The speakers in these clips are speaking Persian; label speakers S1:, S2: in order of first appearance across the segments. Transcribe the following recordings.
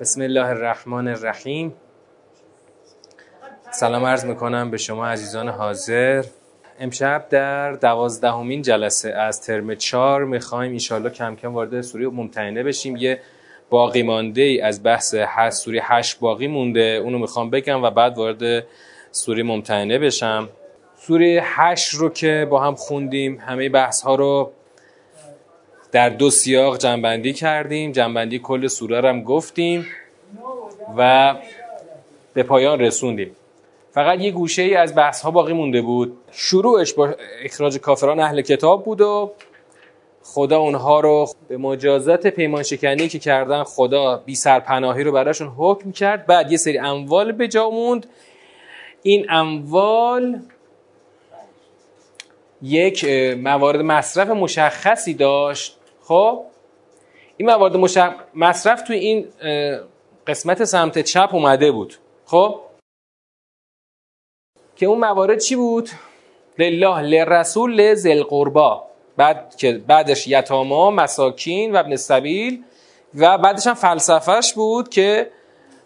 S1: بسم الله الرحمن الرحیم. سلام عرض می‌کنم به شما عزیزان حاضر. امشب در دوازدهمین جلسه از ترم چهار می‌خوایم ایشالله کم کم وارد سوره ممتحنه بشیم. یه باقی مانده ای از بحث هشت سوره هشت باقی مونده اونو می‌خوام بگم و بعد وارد سوره ممتحنه بشم. سوره هشت رو که با هم خوندیم همه بحث ها رو در دو سیاق جنبندی کردیم. جنبندی کل سوره هم گفتیم و به پایان رسوندیم. فقط یه گوشه ای از بحث ها باقی مونده بود. شروعش با اخراج کافران اهل کتاب بود و خدا اونها رو به مجازات پیمان شکنی که کردن خدا بی سرپناهی رو براشون حکم کرد. بعد یه سری اموال به جا موند. این اموال یک موارد مصرف مشخصی داشت. خب این موارد مصرف توی این قسمت سمت چپ اومده بود. خب؟ که اون موارد چی بود؟ لله لرسول لذل قربا بعد که بعدش یتاما مساکین و ابن سبیل و بعدش هم فلسفهش بود که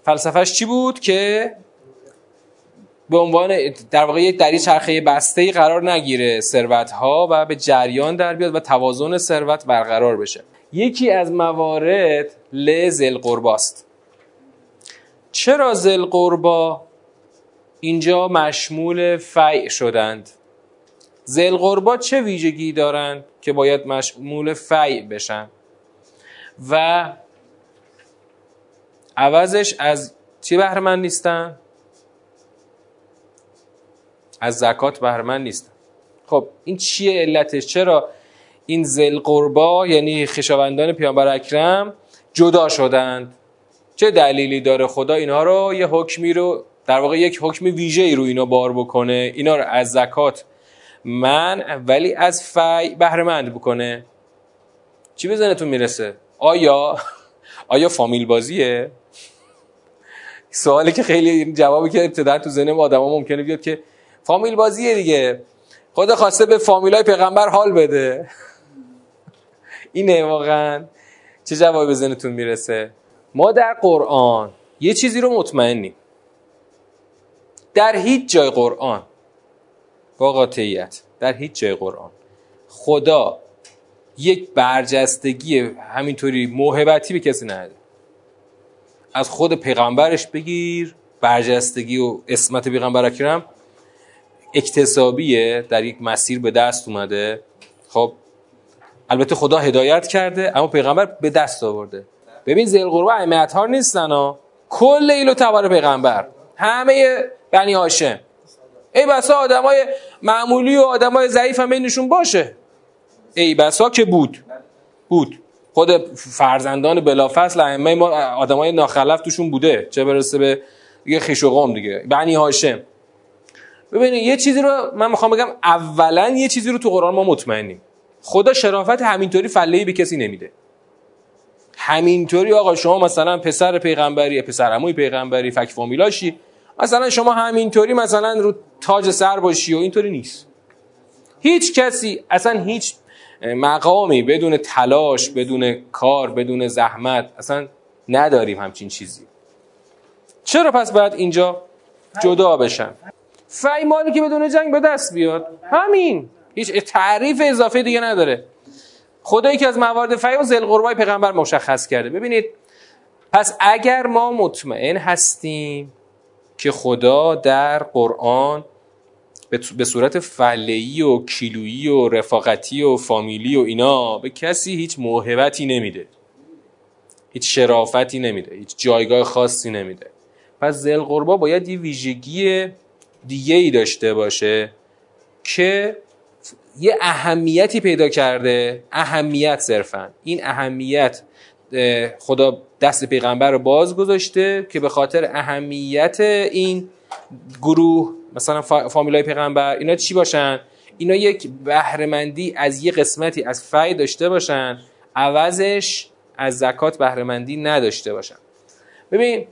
S1: فلسفهش چی بود؟ که به عنوان در واقع یک دری چرخه بسته ای قرار نگیره ثروت ها و به جریان در بیاد و توازن ثروت برقرار بشه. یکی از موارد لزل قرباست چرا زل قربا اینجا مشمول فیع شدند؟ زل قربا چه ویژگی دارند که باید مشمول فیع بشن؟ و عوضش از چی بهرمند نیستن؟ از زکات بهرمند نیستن خب این چیه علتش؟ چرا این زل قربا یعنی خشاوندان پیامبر اکرم جدا شدند؟ چه دلیلی داره خدا اینها رو یه حکمی رو در واقع یک حکم ویژه ای رو اینا بار بکنه؟ اینا رو از زکات من ولی از فی بهرمند بکنه؟ چی به ذهنتون می‌رسه؟ آیا آیا فامیل بازیه؟ سوالی که خیلی جوابی که ابتدا تو ذهن آدما ممکنه بیاد که فامیل بازیه دیگه. خدا خواسته به فامیلای پیغمبر حال بده. اینه واقعا. چه جوابی به ذهنتون می‌رسه؟ ما در قرآن یه چیزی رو مطمئنیم. در هیچ جای قرآن. با قاطعیت در هیچ جای قرآن. خدا یک برجستگی همینطوری موهبتی به کسی نده از خود پیغمبرش بگیر برجستگی و اسمت پیغمبر اکرم اکتسابیه در یک مسیر به دست اومده. خب البته خدا هدایت کرده اما پیغمبر به دست آورده. ببین زیل قربه ائمه ها نیستن ها. کل ایلو تبار پیغمبر. همه بنی هاشم. ای بسا آدمای معمولی و آدمای ضعیف هم بینشون باشه. ای بسا که بود. بود. خود فرزندان بلافصل ائمه ما آدمای ناخلف توشون بوده. چه برسه به دیگه خیش و قوم دیگه. بنی هاشم. ببینید یه چیزی رو من می‌خوام بگم اولا یه چیزی رو تو قرآن ما مطمئنیم. خدا شرافت همینطوری فله به کسی نمیده. همینطوری آقا شما مثلا پسر پیغمبری پسر عموی پیغمبری فک فامیلاشی مثلا شما همینطوری مثلا رو تاج سر باشی و اینطوری نیست. هیچ کسی اصلا هیچ مقامی بدون تلاش بدون کار بدون زحمت اصلا نداریم همچین چیزی. چرا پس باید اینجا جدا بشن فی مالی که بدون جنگ به دست بیاد. همین. هیچ تعریف اضافه دیگه نداره. خدایی که از موارد فی و زل قربای پیغمبر مشخص کرده. ببینید پس اگر ما مطمئن هستیم که خدا در قرآن به صورت فلهی و کیلویی و رفاقتی و فامیلی و اینا به کسی هیچ موهبتی نمیده. هیچ شرافتی نمیده. هیچ جایگاه خاصی نمیده. پس زل قربا باید یه ویژگی دیگه ای داشته باشه که یه اهمیتی پیدا کرده. اهمیت صرفا. این اهمیت خدا دست پیغمبر رو باز گذاشته که به خاطر اهمیت این گروه مثلا فامیلای پیغمبر اینا چی باشن؟ اینا یک بهرهمندی از یه قسمتی از فی داشته باشن. عوضش از زکات بهرهمندی نداشته باشن. ببین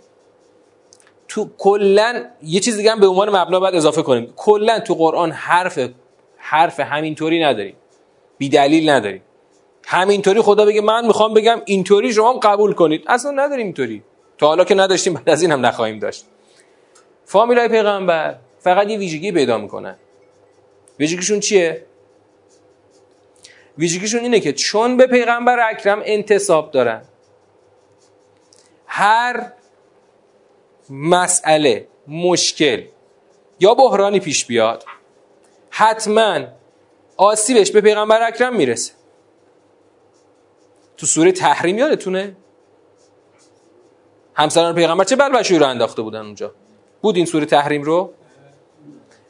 S1: تو کلا یه چیز دیگه هم به عنوان مبنا باید اضافه کنیم. کلا تو قرآن حرف حرف همینطوری نداریم. بی دلیل نداریم. همینطوری خدا بگه من می‌خوام بگم اینطوری شما هم قبول کنید. اصلا نداریم اینطوری. تا حالا که نداشتیم بعد از این هم نخواهیم داشت. فامیلای پیغمبر فقط یه ویژگی پیدا می‌کنن. ویژگیشون چیه؟ ویژگیشون اینه که چون به پیغمبر اکرم انتصاب دارن هر مسئله مشکل یا بحرانی پیش بیاد حتما آسیبش به پیغمبر اکرم می‌رسه. تو سوره تحریم یادتونه؟ همسران پیغمبر چه بلبشویی رو انداخته بودن اونجا؟ بود این سوره تحریم رو؟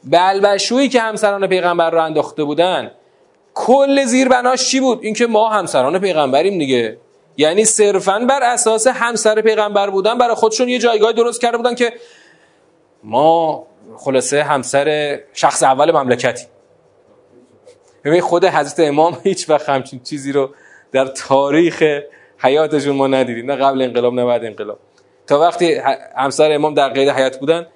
S1: بلبشویی که همسران پیغمبر رو انداخته بودن کل زیربناش چی بود؟ اینکه ما همسران پیغمبریم دیگه. یعنی صرفا بر اساس همسر پیغمبر بودن برای خودشون یه جایگاه درست کرده بودن که ما خلاصه همسر شخص اول مملکتی. ببین خود حضرت امام هیچ وقت همچین چیزی رو در تاریخ حیاتشون ما ندیدیم نه قبل انقلاب نه بعد انقلاب. تا وقتی همسر امام در قید حیات بودن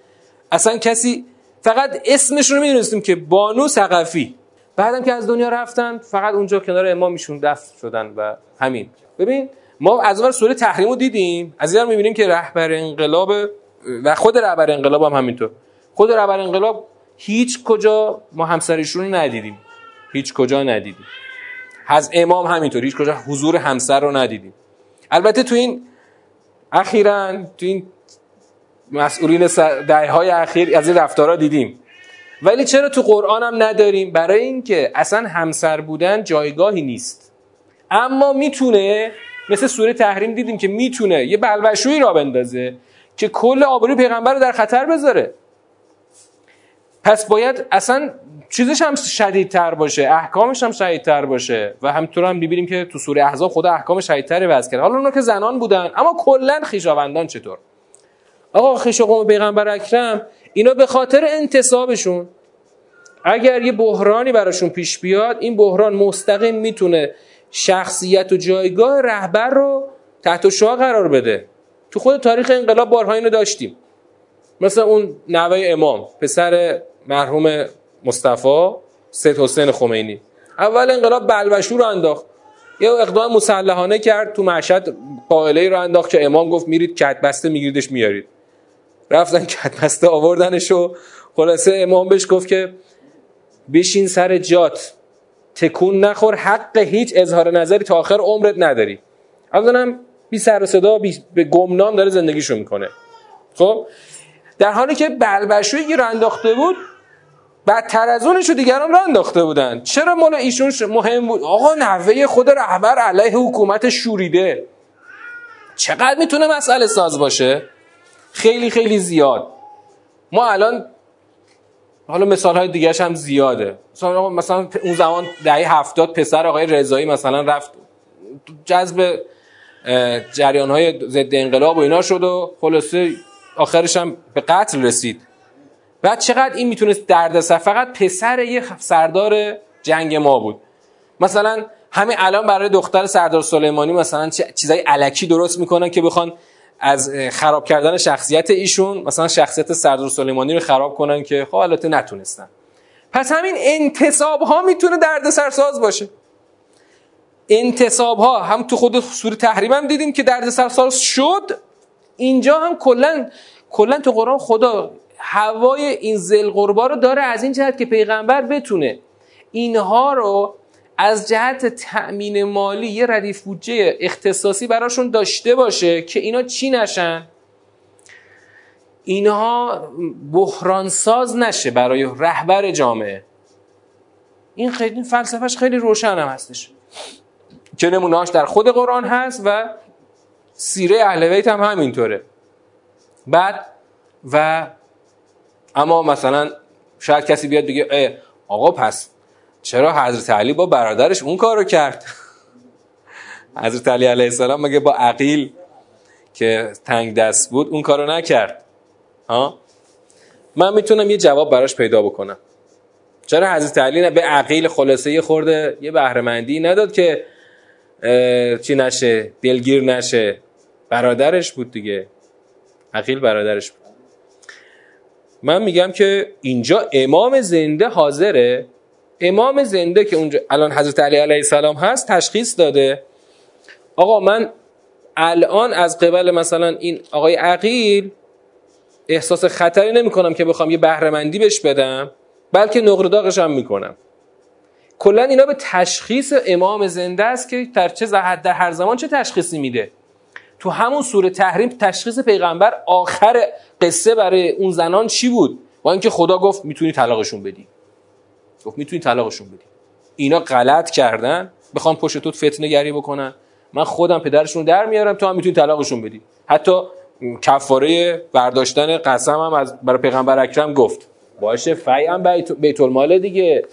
S1: اصلا کسی فقط اسمش رو می‌دونستیم که بانو سقفی بعدم که از دنیا رفتن فقط اونجا کنار امام میشون دفن شدن و همین. ببین ما از اون سوره تحریم رو دیدیم. از این می‌بینیم که رهبر انقلاب و خود رهبر انقلاب هم همینطور. خود رهبر انقلاب هیچ کجا ما همسرشون ندیدیم. هیچ کجا ندیدیم. از امام همینطور هیچ کجا حضور همسر رو ندیدیم. البته تو این اخیرا تو این مسئولین دهه های اخیر از این رفتارها دیدیم. ولی چرا تو قرآن هم نداریم؟ برای اینکه اصلا همسر بودن جایگاهی نیست. اما می‌تونه مثل سوره تحریم دیدیم که می‌تونه یه بلوشویی را بندازه که کل آبروی پیغمبر رو در خطر بذاره. پس باید اصلا چیزش هم شدیدتر باشه احکامش هم شدیدتر باشه و همطور هم می‌بینیم که تو سوره احزاب خدا احکام شدیدتری وضع کرد حالا اونا که زنان بودن اما کلا خیشاوندان چطور؟ آقا خیش قوم پیغمبر اکرم اینا به خاطر انتصابشون اگر یه بحرانی براشون پیش بیاد این بحران مستقیم می‌تونه شخصیت و جایگاه رهبر رو تحت شعا قرار بده. تو خود تاریخ انقلاب بارها اینو داشتیم. مثل اون نوه امام پسر مرحوم مصطفی سید حسین خمینی. اول انقلاب بلبشو رو انداخت. یه اقدام مسلحانه کرد تو مشهد قائله رو انداخت که امام گفت میرید کت بسته میگیریدش میارید. رفتن کت بسته آوردنش و خلاصه امام بهش گفت که بشین سر جات. تکون نخور حق هیچ اظهار نظری تا آخر عمرت نداری. اولا بی سر و صدا بی به گمنام داره زندگیشو می‌کنه. خب؟ در حالی که بلبشوی رو انداخته بود بدتر از اونشو دیگران رو انداخته بودن. چرا مال ایشون مهم بود؟ آقا نوه خود رهبر علیه حکومت شوریده. چقدر می‌تونه مسئله ساز باشه؟ خیلی خیلی زیاد. ما الان حالا مثال های دیگه هم زیاده. مثلا, مثلا اون زمان دهه هفتاد پسر آقای رضایی مثلا رفت جذب جریان های ضد انقلاب و اینا شد و خلاصه آخرش هم به قتل رسید. بعد چقدر این می‌تونست دردسر؟ فقط پسر یه سردار جنگ ما بود. مثلا همین الان برای دختر سردار سلیمانی مثلا چیزای علکی درست می‌کنن که بخوان از خراب کردن شخصیت ایشون مثلا شخصیت سردار سلیمانی رو خراب کنن که خب البته نتونستن. پس همین انتصاب ها می‌تونه درد سرساز باشه. انتصاب ها هم تو خود سوره تحریم هم دیدیم که درد سرساز شد. اینجا هم کلا کلا تو قرآن خدا هوای این زل قربا رو داره از این جهت که پیغمبر بتونه اینها رو از جهت تأمین مالی یه ردیف بودجه اختصاصی براشون داشته باشه که اینا چی نشن؟ اینها بحران ساز نشه برای رهبر جامعه. این خیلی فلسفهش خیلی روشن هم هستش. که نمونهاش در خود قرآن هست و سیره اهل بیت هم همینطوره. بعد و اما مثلا شاید کسی بیاد بگه آقا پس چرا حضرت علی با برادرش اون کارو کرد؟ حضرت علی علیه السلام مگه با عقیل که تنگ دست بود اون کارو نکرد؟ ها؟ من می‌تونم یه جواب براش پیدا بکنم. چرا حضرت علی به عقیل خلاصه یه خورده یه بهرهمندی نداد که چی نشه دلگیر نشه. برادرش بود دیگه. عقیل برادرش بود. من میگم که اینجا امام زنده حاضره. امام زنده که اونجا الان حضرت علی علیه السلام هست تشخیص داده. آقا من الان از قبل مثلا این آقای عقیل احساس خطری نمی کنم که بخوام یه بهرهمندی بهش بدم بلکه نقره داغش هم می‌کنم. کلا اینا به تشخیص امام زنده است که در چه در هر زمان چه تشخیصی میده. تو همون سوره تحریم تشخیص پیغمبر آخر قصه برای اون زنان چی بود؟ با اینکه خدا گفت می‌تونی طلاقشون بدی. گفت می‌تونی طلاقشون بدی. اینا غلط کردن. بخوام پشت تو فتنه گری بکنن. من خودم پدرشون در میارم تو هم می‌تونی طلاقشون بدی. حتی کفاره برداشتن قسم هم از برای پیغمبر اکرم گفت. باشه فی هم بیت المال دیگه.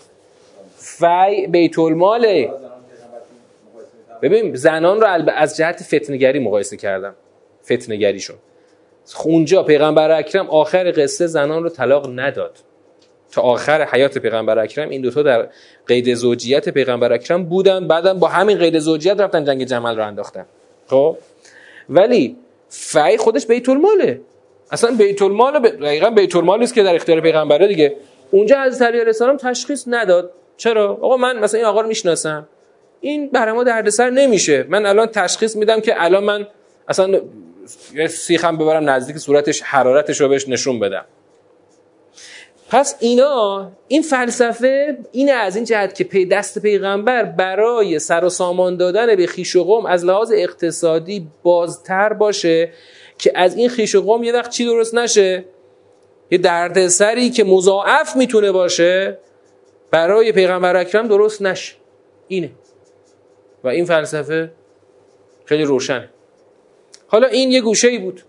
S1: فی بیت الماله ببین زنان رو از جهت فتنگری مقایسه کردم. فتنگریشون اونجا پیغمبر اکرم آخر قصه زنان رو طلاق نداد. تا آخر حیات پیغمبر اکرم این دوتا در قید زوجیت پیغمبر اکرم بودن. بعدا با همین قید زوجیت رفتن جنگ جمل رو انداختن. خب؟ ولی فعی خودش بیت الماله اصلا بیت المال دقیقاً بیت است که در اختیار پیغمبره دیگه. اونجا حضرت علی علیه السلام تشخیص نداد. چرا؟ آقا من مثلا این آقا رو می‌شناسم. این برای ما دردسر نمیشه. من الان تشخیص میدم که الان من اصلا سیخم ببرم نزدیک صورتش حرارتش رو بهش نشون بدم. پس اینا این فلسفه این از این جهت که پی دست پیغمبر برای سر و سامان دادن به خیش و قوم از لحاظ اقتصادی بازتر باشه که از این خیش و قوم یه وقت چی درست نشه؟ یه دردسری که مضاعف می‌تونه باشه برای پیغمبر اکرم درست نشه. اینه. و این فلسفه خیلی روشنه. حالا این یه گوشه ای بود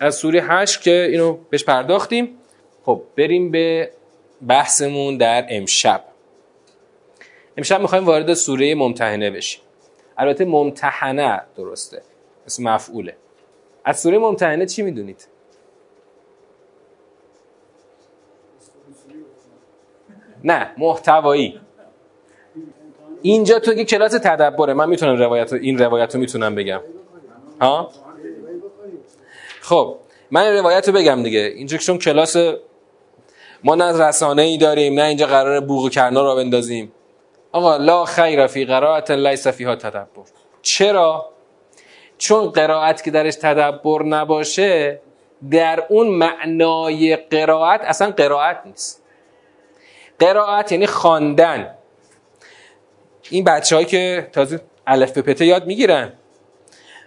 S1: از سوره هشت که اینو بهش پرداختیم. خب بریم به بحثمون در امشب. امشب می‌خوایم وارد سوره ممتحنه بشیم. البته ممتحنه درسته اسم مفعوله. از سوره ممتحنه چی می‌دونید؟ نه محتوایی. اینجا تو که کلاس تدبره. من می‌تونم روایت این روایت رو می‌تونم بگم. ها؟ خب من روایت رو بگم دیگه. اینجا چون کلاس ما نه رسانه ای داریم نه اینجا قرار بوق و کرنا رو بندازیم. آقا لا خیر فی قرائت لیس فیها تدبر. چرا؟ چون قرائت که درش تدبر نباشه در اون معنای قرائت اصلا قرائت نیست. قرائت یعنی خواندن. این بچه که تازه الف به پته یاد می‌گیرن.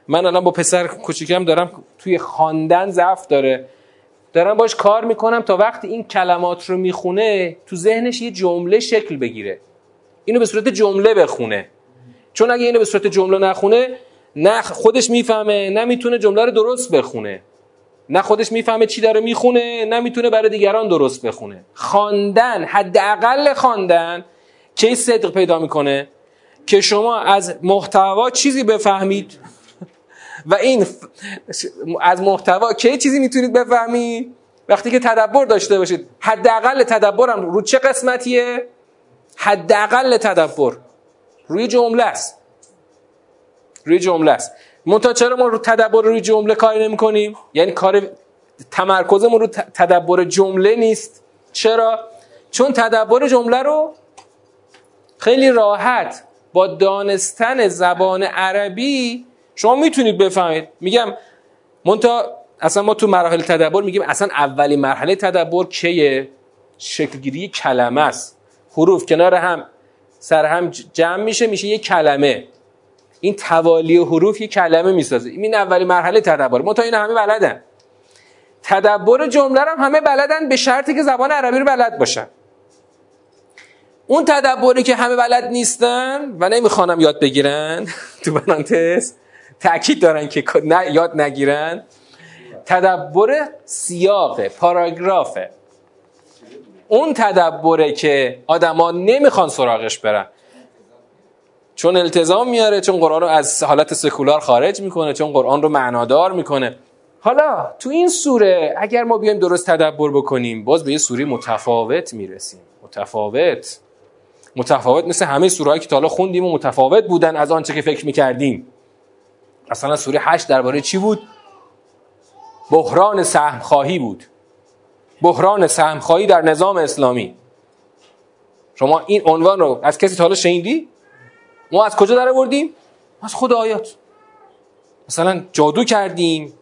S1: من الان با پسر کوچیکم دارم توی خواندن ضعف داره. دارم باش کار می‌کنم تا وقتی این کلمات رو می‌خونه تو ذهنش یه جمله شکل بگیره. اینو به صورت جمله بخونه. چون اگه اینو به صورت جمله نخونه نه خودش می‌فهمه نه می‌تونه جمله رو درست بخونه. نه خودش می‌فهمه چی داره می‌خونه نه می‌تونه برای دیگران درست بخونه. خواندن حداقل خواندن کی صدق پیدا می‌کنه؟ که شما از محتوا چیزی بفهمید و این از محتوا کی چیزی می‌تونید بفهمید وقتی که تدبر داشته باشید. حداقل تدبرم رو چه قسمتیه؟ حداقل تدبر. روی جمله است. روی جمله است. منتها چرا ما رو تدبر روی جمله کاری نمی کنیم یعنی کار تمرکزمون رو تدبر جمله نیست. چرا؟ چون تدبر جمله رو خیلی راحت با دانستن زبان عربی شما می‌تونید بفهمید. میگم منتها اصلا ما تو مراحل تدبر میگیم اصلا اولین مرحله تدبر کیه؟ شکلگیری کلمه است. حروف کنار هم سر هم جمع میشه میشه یه کلمه. این توالی حروف یه کلمه می‌سازه. این اولین مرحله تدبر. منتها این همه بلدن. تدبر جمله هم همه بلدن به شرطی که زبان عربی رو بلد باشن. اون تدبری که همه بلد نیستن و نمی‌خوانم یاد بگیرن تو برانتس تاکید دارن که نه یاد نگیرن. تدبر سیاق پاراگرافه اون تدبره که آدما نمی‌خوان سراغش برن. چون التزام میاره چون قرآن رو از حالت سکولار خارج می‌کنه چون قرآن رو معنادار می‌کنه. حالا تو این سوره اگر ما بیایم درست تدبر بکنیم باز به یه سوره متفاوت می‌رسیم. متفاوت. متفاوت مثل همه سورهایی که تا حالا خوندیم و متفاوت بودن از آنچه که فکر می‌کردیم. مثلا سوره هشت درباره چی بود؟ بحران سهم خواهی بود. بحران سهم خواهی در نظام اسلامی. شما این عنوان رو از کسی تا حالا شنیدی؟ ما از کجا در آوردیم؟ از خود آیات. مثلا جادو کردیم.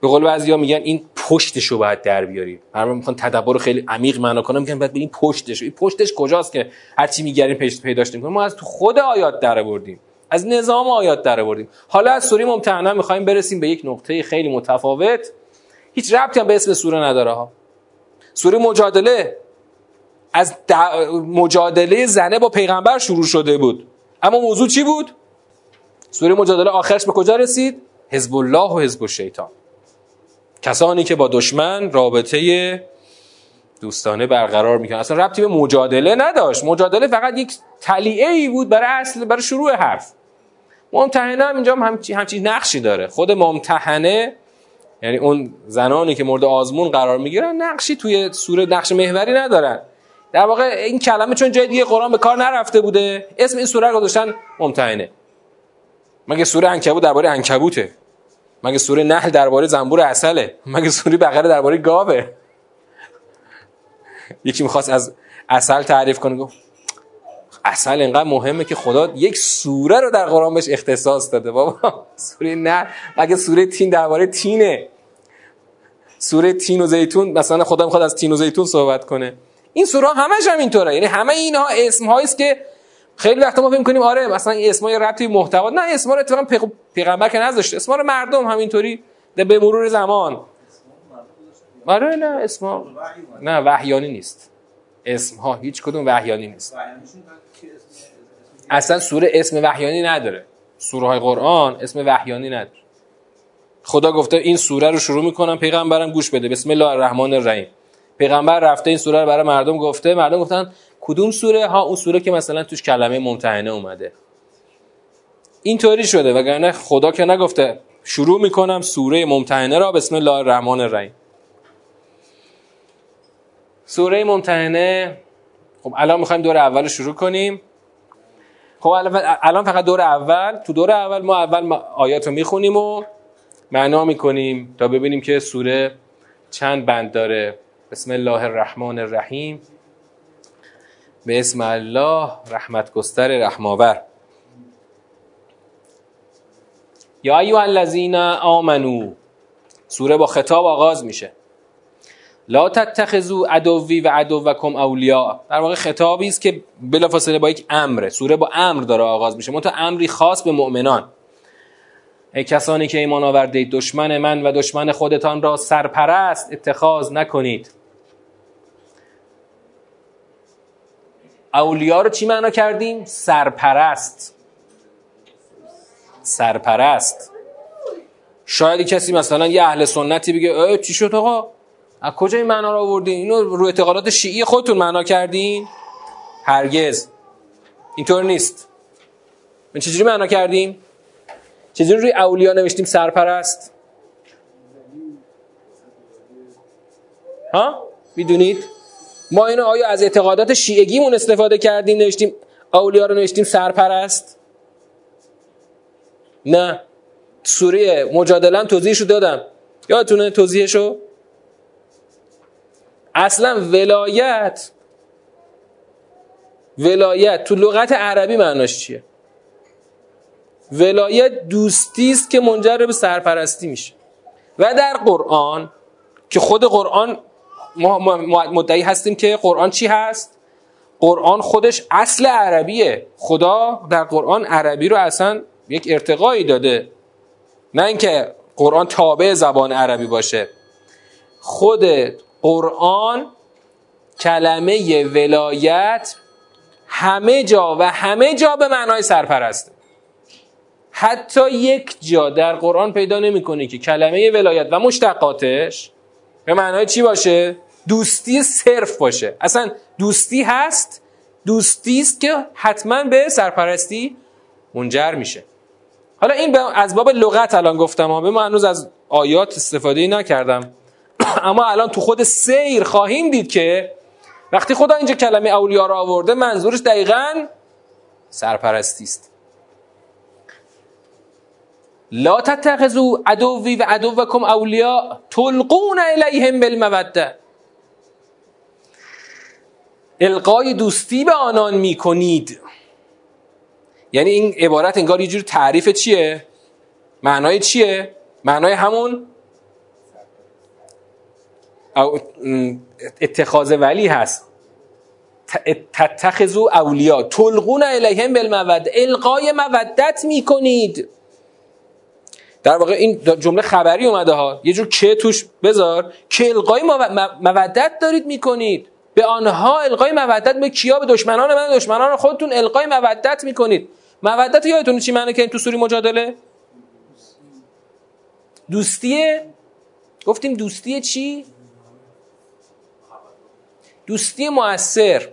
S1: به قول بعضیا میگن این پشتش رو باید در بیاری هر می‌خوان تدبر رو خیلی عمیق معنا کنم میگن باید این پشتش. این پشتش کجاست که هر چی میگریم پیش پیداش نمی‌کنیم ما از تو خود آیات در بردیم از نظام آیات در بردیم حالا از سوره ممتحنه می‌خوایم برسیم به یک نقطه خیلی متفاوت. هیچ ربطی هم به اسم سوره نداره ها. سوره مجادله از مجادله زنه با پیغمبر شروع شده بود. اما موضوع چی بود؟ سوره مجادله آخرش به کجا رسید؟ حزب الله و حزب الشیطان. کسانی که با دشمن رابطه دوستانه برقرار می‌کنن اصلا ربطی به مجادله نداشت. مجادله فقط یک تلیعه ای بود برای اصل برای شروع حرف. ممتحنه هم اینجا هم همچین نقشی داره. خود ممتحنه یعنی اون زنانی که مورد آزمون قرار می‌گیرن نقشی توی سوره نقش محوری ندارن. در واقع این کلمه چون جای دیگه قرآن به کار نرفته بوده اسم این سوره رو گذاشتن ممتحنه. مگه سوره عنکبوت درباره عنکبوته مگه سوره نحل درباره زنبور اصله؟ مگه سوره بقره درباره گاوه؟ یکی می‌خواست از اصل تعریف کنه گفت اصل اینقدر مهمه که خدا یک سوره رو در قرآن بهش اختصاص داده. بابا سوره نه مگه سوره تین درباره تینه؟ سوره تین و زیتون مثلا خدا می‌خواد از تین و زیتون صحبت کنه. این سوره همش هم اینطوره یعنی همه اینها اسم است که خیلی وقتا ما فکر کنیم آره مثلا این اسمای ربطی محتوا نه اسما رو اتفاقا پیغمبر که نذاشته اسما رو مردم همینطوری به مرور زمان. آره نه اسما نه وحیانی نیست. اسم ها هیچ کدوم وحیانی نیست. اصلا سوره اسم وحیانی نداره. سوره های قرآن اسم وحیانی نداره. خدا گفته این سوره رو شروع می‌کنم پیغمبرم گوش بده. بسم الله الرحمن الرحیم. پیغمبر رفته این سوره رو برای مردم گفته. مردم گفتن کدوم سوره؟ ها اون سوره که مثلا توش کلمه ممتحنه اومده. اینطوری شده وگرنه خدا که نگفته شروع می‌کنم سوره ممتحنه را. بسم الله الرحمن الرحیم. سوره ممتحنه. خب الان می‌خوایم دور اول شروع کنیم. خب الان فقط دور اول. تو دور اول ما اول آیات رو می‌خونیم و معنا می‌کنیم تا ببینیم که سوره چند بند داره. بسم الله الرحمن الرحیم. به اسم الله رحمت گستر رحماور. یا ایو الذین آمنو. سوره با خطاب آغاز میشه. لا تتخذوا عدوی و عدوکم اولیاء. در واقع خطابی است که بلافاصله با یک امره. سوره با امر داره آغاز میشه. منتها امری خاص به مؤمنان. ای کسانی که ایمان آورده دشمن من و دشمن خودتان را سرپرست اتخاذ نکنید. اولیا رو چی معنا کردیم؟ سرپرست. سرپرست. شاید کسی مثلا یه اهل سنتی بگه چی شد آقا؟ از کجا این معنا رو آوردین اینو رو اعتقادات شیعی خودتون معنا کردین؟ هرگز. اینطور نیست. من چجوری معنا کردیم؟ چجوری روی اولیا نوشتیم سرپرست؟ ها؟ می‌دونید؟ ما اینو آیا از اعتقادات شیعگیمون استفاده کردیم نوشتیم اولیا رو نوشتیم سرپرست؟ نه. سوره مجادله توضیحشو دادم. یادتونه توضیحشو؟ اصلا ولایت ولایت تو لغت عربی معناش چیه؟ ولایت دوستی است که منجر به سرپرستی میشه. و در قرآن که خود قرآن ما مدعی هستیم که قرآن چی هست؟ قرآن خودش اصل عربیه. خدا در قرآن عربی رو اصلا یک ارتقایی داده. نه اینکه قرآن تابع زبان عربی باشه. خود قرآن کلمه ولایت همه جا و همه جا به معنای سرپرسته حتی یک جا در قرآن پیدا نمی که کلمه ولایت و مشتقاتش به معنای چی باشه؟ دوستی صرف باشه. اصلا دوستی هست دوستی است که حتما به سرپرستی منجر میشه. حالا این از باب لغت الان گفتم ها به من هنوز از آیات استفاده نکردم. اما الان تو خود سیر خواهیم دید که وقتی خدا اینجا کلمه اولیا را آورده منظورش دقیقا سرپرستی است. لا تتخذوا عدوی و عدوکم اولیا تلقون الیهم بالموده القای دوستی به آنان می‌کنید. یعنی این عبارت انگار یه جور تعریف چیه؟ معنای چیه؟ معنای همون اتخاذ ولی هست. تتخذو اولیا. تلقون الیهم بالمود القای مودت می‌کنید. در واقع این جمله خبری اومده ها. یه جور که توش بذار. که القای مودت دارید می‌کنید. به آنها القای مودت به کیا؟ به دشمنان من. دشمنان خودتون القای مودت می‌کنید. مودت یادتون چی معنی که تو سوری مجادله؟ دوستیه. گفتیم دوستی چی؟ دوستی موثر.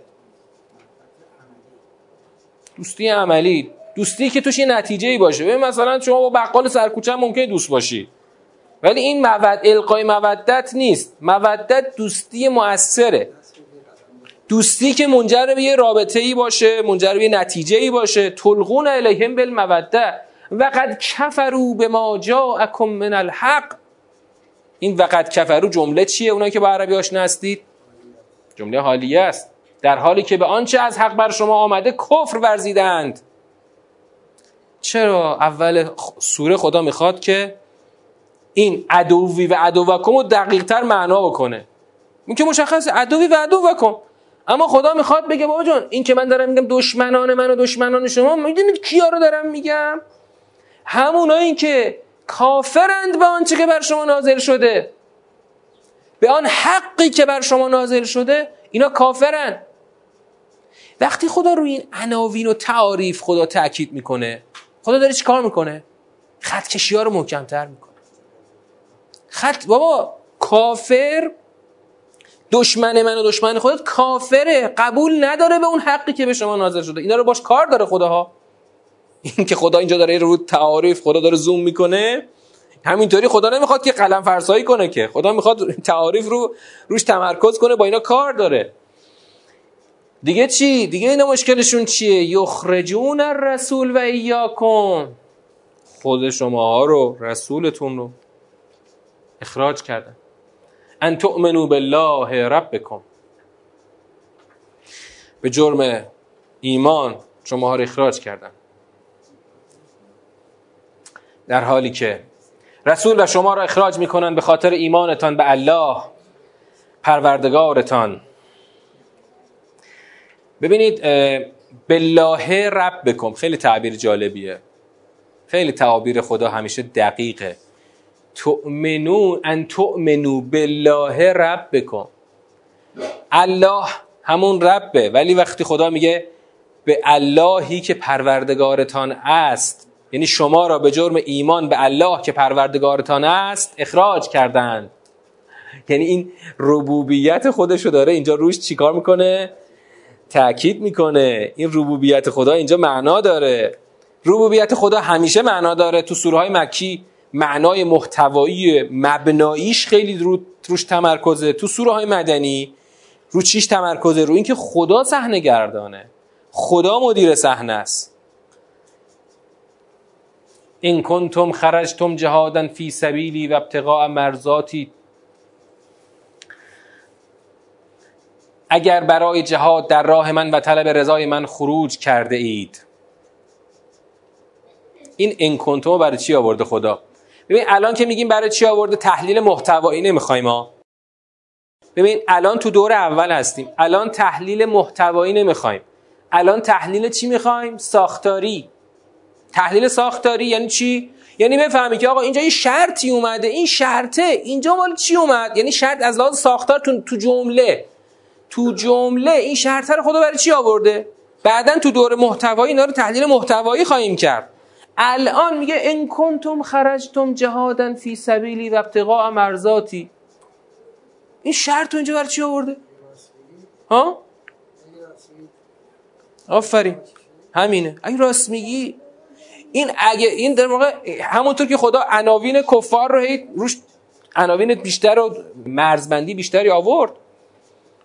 S1: دوستی عملی. دوستی که توش یه نتیجه ای باشه. ببین مثلا شما با بقال سرکوچه ممکنه دوست باشی. ولی این مود القای مودت نیست. مودت دوستی موثره. دوستی که منجر به یه رابطه ای باشه منجر به یه نتیجه ای باشه. تلقون الیهم بالموده وقد کفرو به ما جاءکم من الحق. این وقد کفرو جمله چیه؟ اونایی که با عربی آشنا هستید؟ جمله حالیه است. در حالی که به آنچه از حق بر شما آمده کفر ورزیدند. چرا اول سوره خدا می‌خواد که این عدوی و عدوکم رو دقیق تر معنا بکنه؟ این که مشخصه عدوی و عدوکم. اما خدا می‌خواد بگه بابا جان این که من دارم میگم دشمنان من و دشمنان شما می‌دونید کیا رو دارم میگم؟ همونایی که کافرند به آنچه که بر شما نازل شده. به آن حقی که بر شما نازل شده اینا کافرن. وقتی خدا روی این عناوین و تعاریف خدا تاکید می‌کنه خدا داره چی کار می‌کنه؟ خط کشی ها رو محکمتر می‌کنه. خط بابا کافر دشمن من و دشمن خودت کافره قبول نداره به اون حقی که به شما نازل شده. اینا رو باش کار داره خداها. این که خدا اینجا داره رو تعاریف خدا داره زوم می‌کنه همینطوری خدا نمی‌خواد که قلم فرسایی کنه که. خدا می‌خواد تعاریف رو روش تمرکز کنه با اینا کار داره. دیگه چی؟ دیگه اینا مشکلشون چیه؟ یخرجون الرسول و ایاکم. خود شما ها رو رسولتون رو اخراج کردن. ان تؤمنو بالله ربکم. به جرم ایمان شما ها رو اخراج کردن. در حالی که رسول و شما را اخراج می‌کنن به خاطر ایمانتان به الله پروردگارتان. ببینید بالله رب بکن خیلی تعبیر جالبیه. خیلی تعابیر خدا همیشه دقیقه. تؤمنون ان تؤمنو بالله رب بکن الله همون ربه. ولی وقتی خدا میگه به اللهی که پروردگارتان است یعنی شما را به جرم ایمان به الله که پروردگارتان است اخراج کردند. یعنی این ربوبیت خودشو داره. اینجا روش چیکار می‌کنه؟ تاکید می‌کنه. این ربوبیت خدا اینجا معنا داره. ربوبیت خدا همیشه معنا داره. تو سوره های مکی معنای محتوایی مبناییش خیلی رو روش تمرکزه. تو سوره های مدنی رو چیش تمرکزه؟ رو اینکه خدا صحنه گردانه. خدا مدیر صحنه است. این کنتم خرجتم جهادا فی سبیلی و ابتغاء مرزاتی اگر برای جهاد در راه من و طلب رضای من خروج کرده اید. این کنتم برای چی آورده خدا؟ ببین الان که میگیم برای چی آورده تحلیل محتوایی نمی‌خوایم ما ببین الان تو دور اول هستیم. الان تحلیل محتوایی نمی‌خوایم. الان تحلیل چی می‌خوایم؟ ساختاری. تحلیل ساختاری یعنی چی؟ یعنی بفهمی که آقا اینجا یه شرطی اومده. این شرطه. اینجا مال چی اومد؟ یعنی شرط از لحاظ ساختار تو جمله. تو جمله این شرط رو خدا برای چی آورده؟ بعدا تو دور محتوایی اینا رو تحلیل محتوایی خواهیم کرد. الان میگه ان کنتم خرجتم جهادا فی سبیلی و ابتغاء مرزاتی این شرط اینجا برای چی آورده؟ ها؟ آفرین. همینه. اگه راست میگی این اگه این در واقع همونطور که خدا عناوین کفار رو هی روش عناوین بیشتر و مرزبندی بیشتری آورد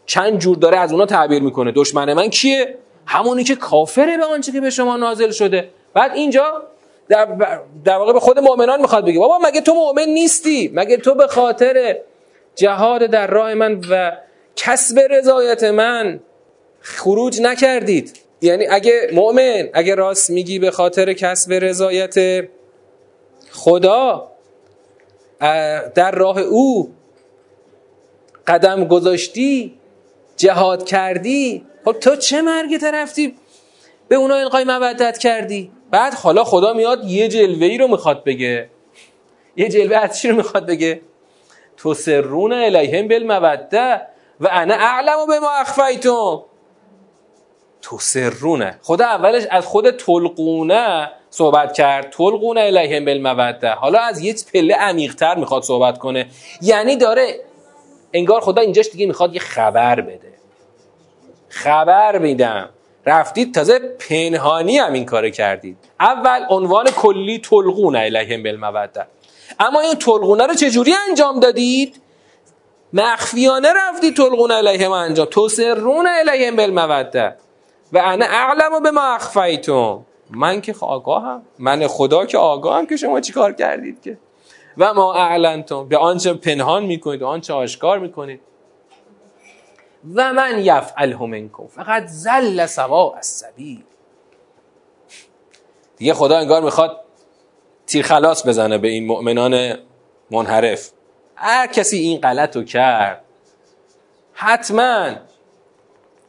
S1: چند جور داره از اونا تعبیر می‌کنه. دشمن من کیه؟ همونی که کافره به آنچه که به شما نازل شده. بعد اینجا در, در واقع به خود مؤمنان می‌خواد بگه بابا مگه تو مؤمن نیستی؟ مگه تو به خاطر جهاد در راه من و کسب رضایت من خروج نکردید؟ یعنی اگه مؤمن اگه راست میگی به خاطر کسب رضایت خدا در راه او قدم گذاشتی جهاد کردی خب تو چه مرگی رفتی به اونا القای مودت کردی. بعد حالا خدا میاد یه جلوه ای رو می‌خواد بگه. یه جلوه از چی رو می‌خواد بگه. تو سرون الیهم بالموده و انا اعلم به ما اخفیتم. تو سرونه خدا اولش از خود تلقونه صحبت کرد. تلقونه الیهم بالموده حالا از یه پله عمیقتر می‌خواد صحبت کنه. یعنی داره انگار خدا اینجاش دیگه می‌خواد یه خبر بده. خبر میدم. رفتید تازه پنهانی هم این کار کردید. اول عنوان کلی تلقون الیهم بالموده اما این تلقونه رو چجوری انجام دادید؟ مخفیانه رفتید تلقون علیهم انجام. تسرون علیهم بالموده و انا اعلم به ما اخفیتم. من که آگاهم. من خدا که آگاهم که شما چی کار کردید که؟ و ما اعلنتم. به آنچه پنهان می‌کنید و آنچه آشکار می‌کنید. و من یفعله منکم. فقط زل سوا السبیل. دیگه خدا انگار می‌خواد تیر خلاص بزنه به این مؤمنان منحرف. هر کسی این غلط رو کرد حتما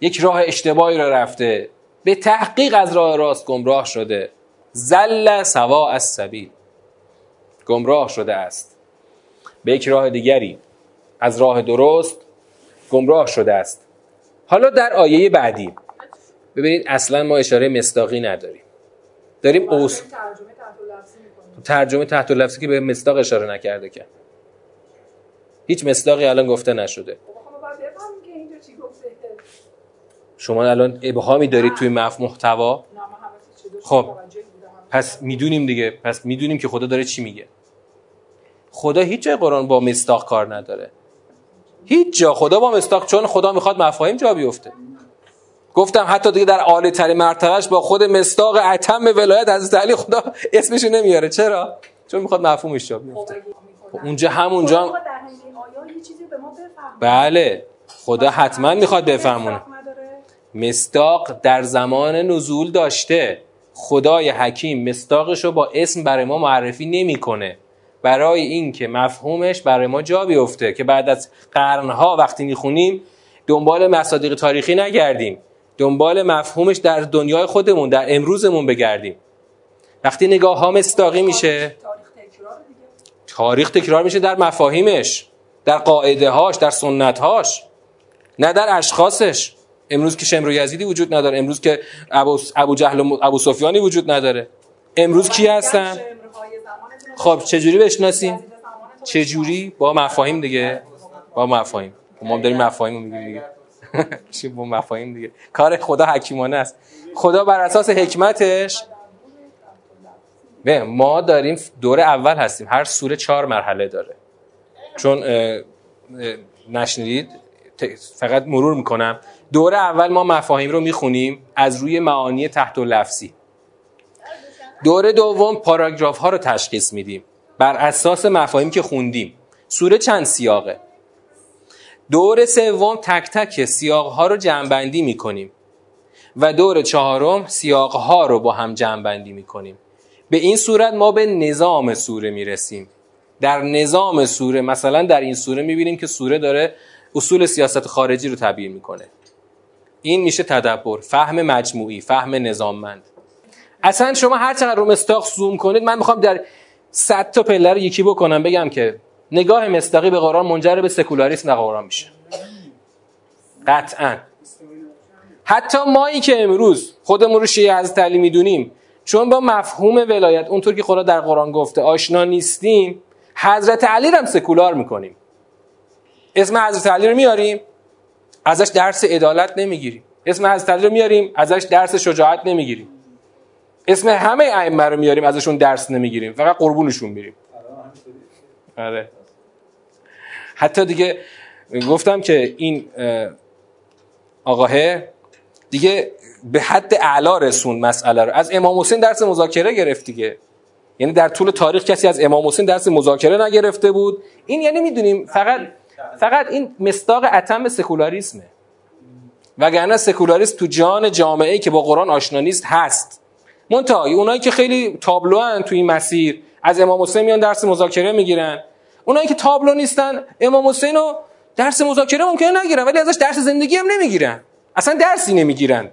S1: یک راه اشتباهی رو رفته. به تحقیق از راه راست گمراه شده. زل سوا از سبیل. گمراه شده است. به یک راه دیگری. از راه درست گمراه شده است. حالا در آیه بعدی. ببینید اصلا ما اشاره مستاقی نداریم. داریم اوس ترجمه تحت لفظی که به مصداق اشاره نکرده که. هیچ مصداقی الان گفته نشده. شما الان ابهامی دارید توی مف محتوا؟ خب. پس می‌دونیم دیگه. پس می‌دونیم که خدا داره چی میگه. خدا هیچ جای قرآن با مستاق کار نداره. هیچ جا. خدا با مستاق چون خدا می‌خواد مفاهیم جا بیفته. گفتم حتی دیگه در عالی ترین مرتبهش با خود مستاق عتم ولایت از علی خدا اسمشو نمیاره. چرا؟ چون می‌خواد مفهومش جا بیفته. خب اونجا همونجا هم... بله. خدا حتما می‌خواد بفهمونه. مستاق در زمان نزول داشته. خدای حکیم مستاقش رو با اسم برای ما معرفی نمی‌کنه. برای اینکه مفهومش برای ما جا بیفته که بعد از قرنها وقتی می‌خونیم دنبال مصادیق تاریخی نگردیم. دنبال مفهومش در دنیای خودمون در امروزمون بگردیم. وقتی نگاه ها مستاقی میشه تاریخ تکرار میشه در مفاهیمش در قاعده هاش در سنت هاش نه در اشخاصش. امروز که شمر و یزیدی وجود نداره. امروز که ابو, ابو جهل و ابو سفیانی وجود نداره. امروز کی هستن؟ خب چجوری بشناسیم چجوری؟ با مفاهیم دیگه. با مفاهیم. ما داریم مفاهیم رو میگیم دیگه. با مفاهیم دیگه. کار خدا حکیمانه است. خدا بر اساس حکمتش به ما داریم دور اول هستیم. هر سوره چهار مرحله داره. چون نشنیدید؟ فقط مرور می‌کنم. دور اول ما مفاهیم رو می‌خونیم از روی معانی تحت و لفظی. دور دوم پاراگراف ها رو تشخیص میدیم. بر اساس مفاهیم که خوندیم. سوره چند سیاقه؟ دور سوم تک تک سیاق ها رو جمعبندی می‌کنیم. و دور چهارم سیاق ها رو با هم جمعبندی می‌کنیم. به این صورت ما به نظام سوره می‌رسیم. در نظام سوره مثلا در این سوره می‌بینیم که سوره داره اصول سیاست خارجی رو تبیین می‌کنه. این میشه تدبر فهم مجموعی فهم نظاممند. اصلا شما هر چقدر رو مستاق زوم کنید من می‌خوام در صد تا پله رو یکی بکنم بگم که نگاه مستقی به قرآن منجر به سکولاریسم در قرآن میشه. قطعا. حتی مایی که امروز خودمون رو شیعه از تعلیم می‌دونیم چون با مفهوم ولایت اونطور که خدا در قرآن گفته آشنا نیستیم حضرت علی هم سکولار می‌کنیم. اسم حضرت علی رو میاریم؟ ازش درس عدالت نمی‌گیریم. اسم علی رو میاریم ازش درس شجاعت نمی‌گیریم. اسم همه ائمه رو میاریم ازشون درس نمی‌گیریم. فقط قربونشون میریم. آره. حتی دیگه گفتم که این آقاه دیگه به حد اعلا رسون مسئله رو. از امام حسین درس مذاکره گرفت دیگه. یعنی در طول تاریخ کسی از امام حسین درس مذاکره نگرفته بود. این یعنی می‌دونیم فقط فقط این مستاق اتم سکولاریسمه. وگرنه سکولاریسم تو جان جامعه که با قرآن آشنا نیست هست. منتها اونایی که خیلی تابلو تو این مسیر از امام حسین میان درس مذاکره می‌گیرن. اونایی که تابلو نیستن امام حسین رو درس مذاکره ممکنه نگیرن ولی ازش درس زندگی هم نمی‌گیرن. اصلا درسی نمی‌گیرن.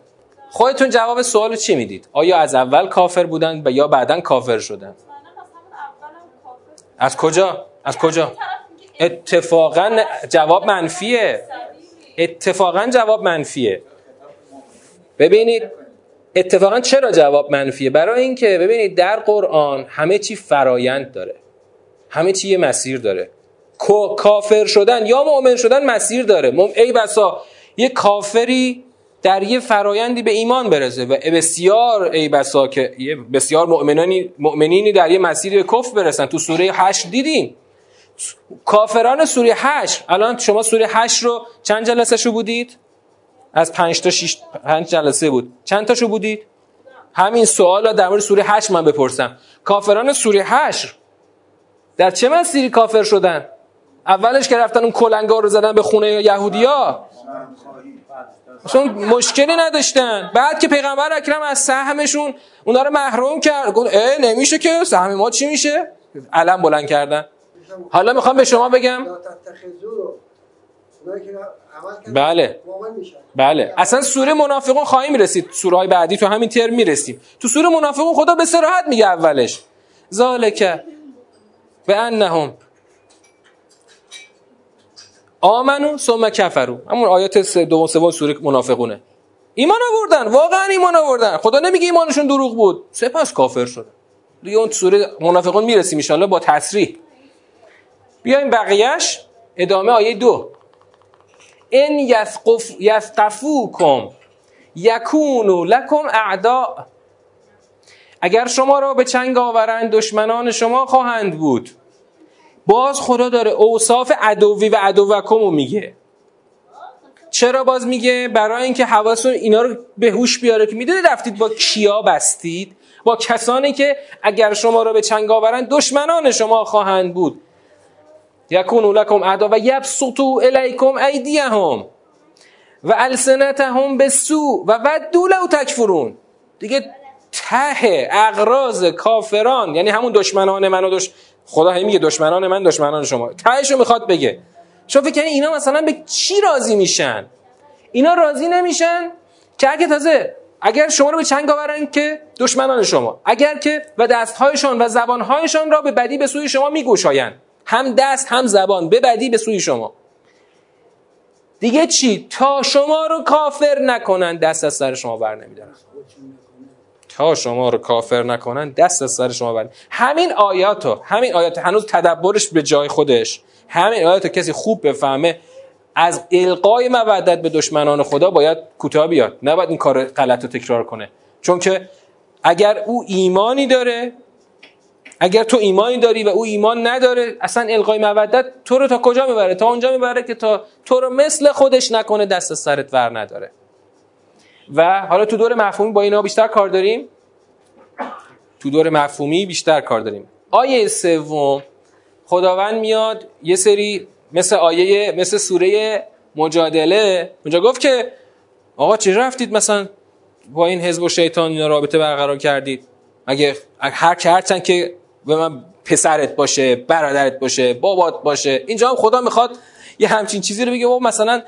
S1: خودتون جواب سوال چی می‌دید؟ آیا از اول کافر بودن یا بعدا کافر شدن؟ از کجا؟ از کجا؟ اتفاقا جواب منفیه. اتفاقا جواب منفیه. ببینید اتفاقا چرا جواب منفیه؟ برای اینکه ببینید در قرآن همه چی فرایند داره. همه چی یه مسیر داره. کافر شدن یا مؤمن شدن مسیر داره. ای بسا یه کافری در یه فرایندی به ایمان برسه و بسیار ای بسا که بسیار مؤمنانی مؤمنینی در یه مسیر به کفر برسن. تو سوره 8 دیدین کافران سوره 8 الان شما سوره 8 رو چند جلسه شو بودید؟ از 5 تا 6 5 جلسه بود. چند تاشو بودید؟ همین سوالا در مورد سوره 8 من بپرسم. کافران سوره 8 در چه مسیری کافر شدن؟ اولش که رفتن اون کلنگا رو زدن به خونه یهودیا؟ اصلا مشکلی نداشتن. بعد که پیغمبر اکرم از سهمشون اونا رو محروم کرد. گفت اه نمیشه که سهم ما چی میشه؟ علم بلند کردن. حالا می‌خوام به شما بگم. بله. بله. اصلا سوره منافقون خواهی می‌رسید. سوره های بعدی تو همین ترم می‌رسیم. تو سوره منافقون خدا به سراحت میگه اولش. ذالک به انهم. آمنو ثم کفرو همون آیات دوم سوم سوره منافقونه. ایمان آوردن. واقعا ایمان آوردن. خدا نمیگه ایمانشون دروغ بود. سپس کافر شد دیگه اون سوره منافقون می‌رسیم ان با تصریح. بیایم بقیهش ادامه آیه دو. ان یثقفوکم یکونو لکم اعداء اگر شما را به چنگ آورند دشمنان شما خواهند بود. باز خدا داره اوصاف عدوی و عدوکم رو میگه. چرا باز میگه؟ برای اینکه حواستون اینا رو به هوش بیاره که می‌دونید رفتید با کیا بستید؟ با کسانی که اگر شما را به چنگ آورند دشمنان شما خواهند بود. یکونو لکم اعدا و یبسطو الیکم ایدیهم و السنتهم به سو و ودو لو تکفرون. دیگه ته اغراض کافران یعنی همون دشمنان من و دش... خدا هی میگه دشمنان من دشمنان شما. تهشو می‌خواد بگه. شما فکر اینا مثلا به چی راضی میشن؟ اینا راضی نمیشن که اگه تازه اگر شما رو به چنگ آورن که دشمنان شما. اگر که و دستهایشان و زبانهایشان را به بدی به سوی شما میگوشایند هم دست هم زبان. به بدی به سوی شما. دیگه چی؟ تا شما رو کافر نکنن دست از سر شما بر نمیدارن. تا شما رو کافر نکنن دست از سر شما بر همین آیاتو همین آیات هنوز تدبرش به جای خودش. همین آیاتو کسی خوب بفهمه. از القای مودت به دشمنان خدا باید کوتاه بیاد. نباید این کار غلط رو تکرار کنه. چون که اگر او ایمانی داره اگر تو ایمانی داری و او ایمان نداره اصلا القای مودت تو رو تا کجا می‌بره؟ تا اونجا می‌بره که تا تو رو مثل خودش نکنه دست سرت ور نداره. و حالا تو دور مفهومی با اینا بیشتر کار داریم؟ تو دور مفهومی بیشتر کار داریم. آیه سوم خداوند میاد یه سری مثل آیه مثل سوره مجادله. اونجا گفت که آقا چه رفتید مثلا با این حزب و شیطان اینا رابطه برقرار کردید؟ اگه هر که هرچند که به من پسرت باشه برادرت باشه بابات باشه اینجا هم خدا می‌خواد یه همچین چیزی رو بگه. و مثلا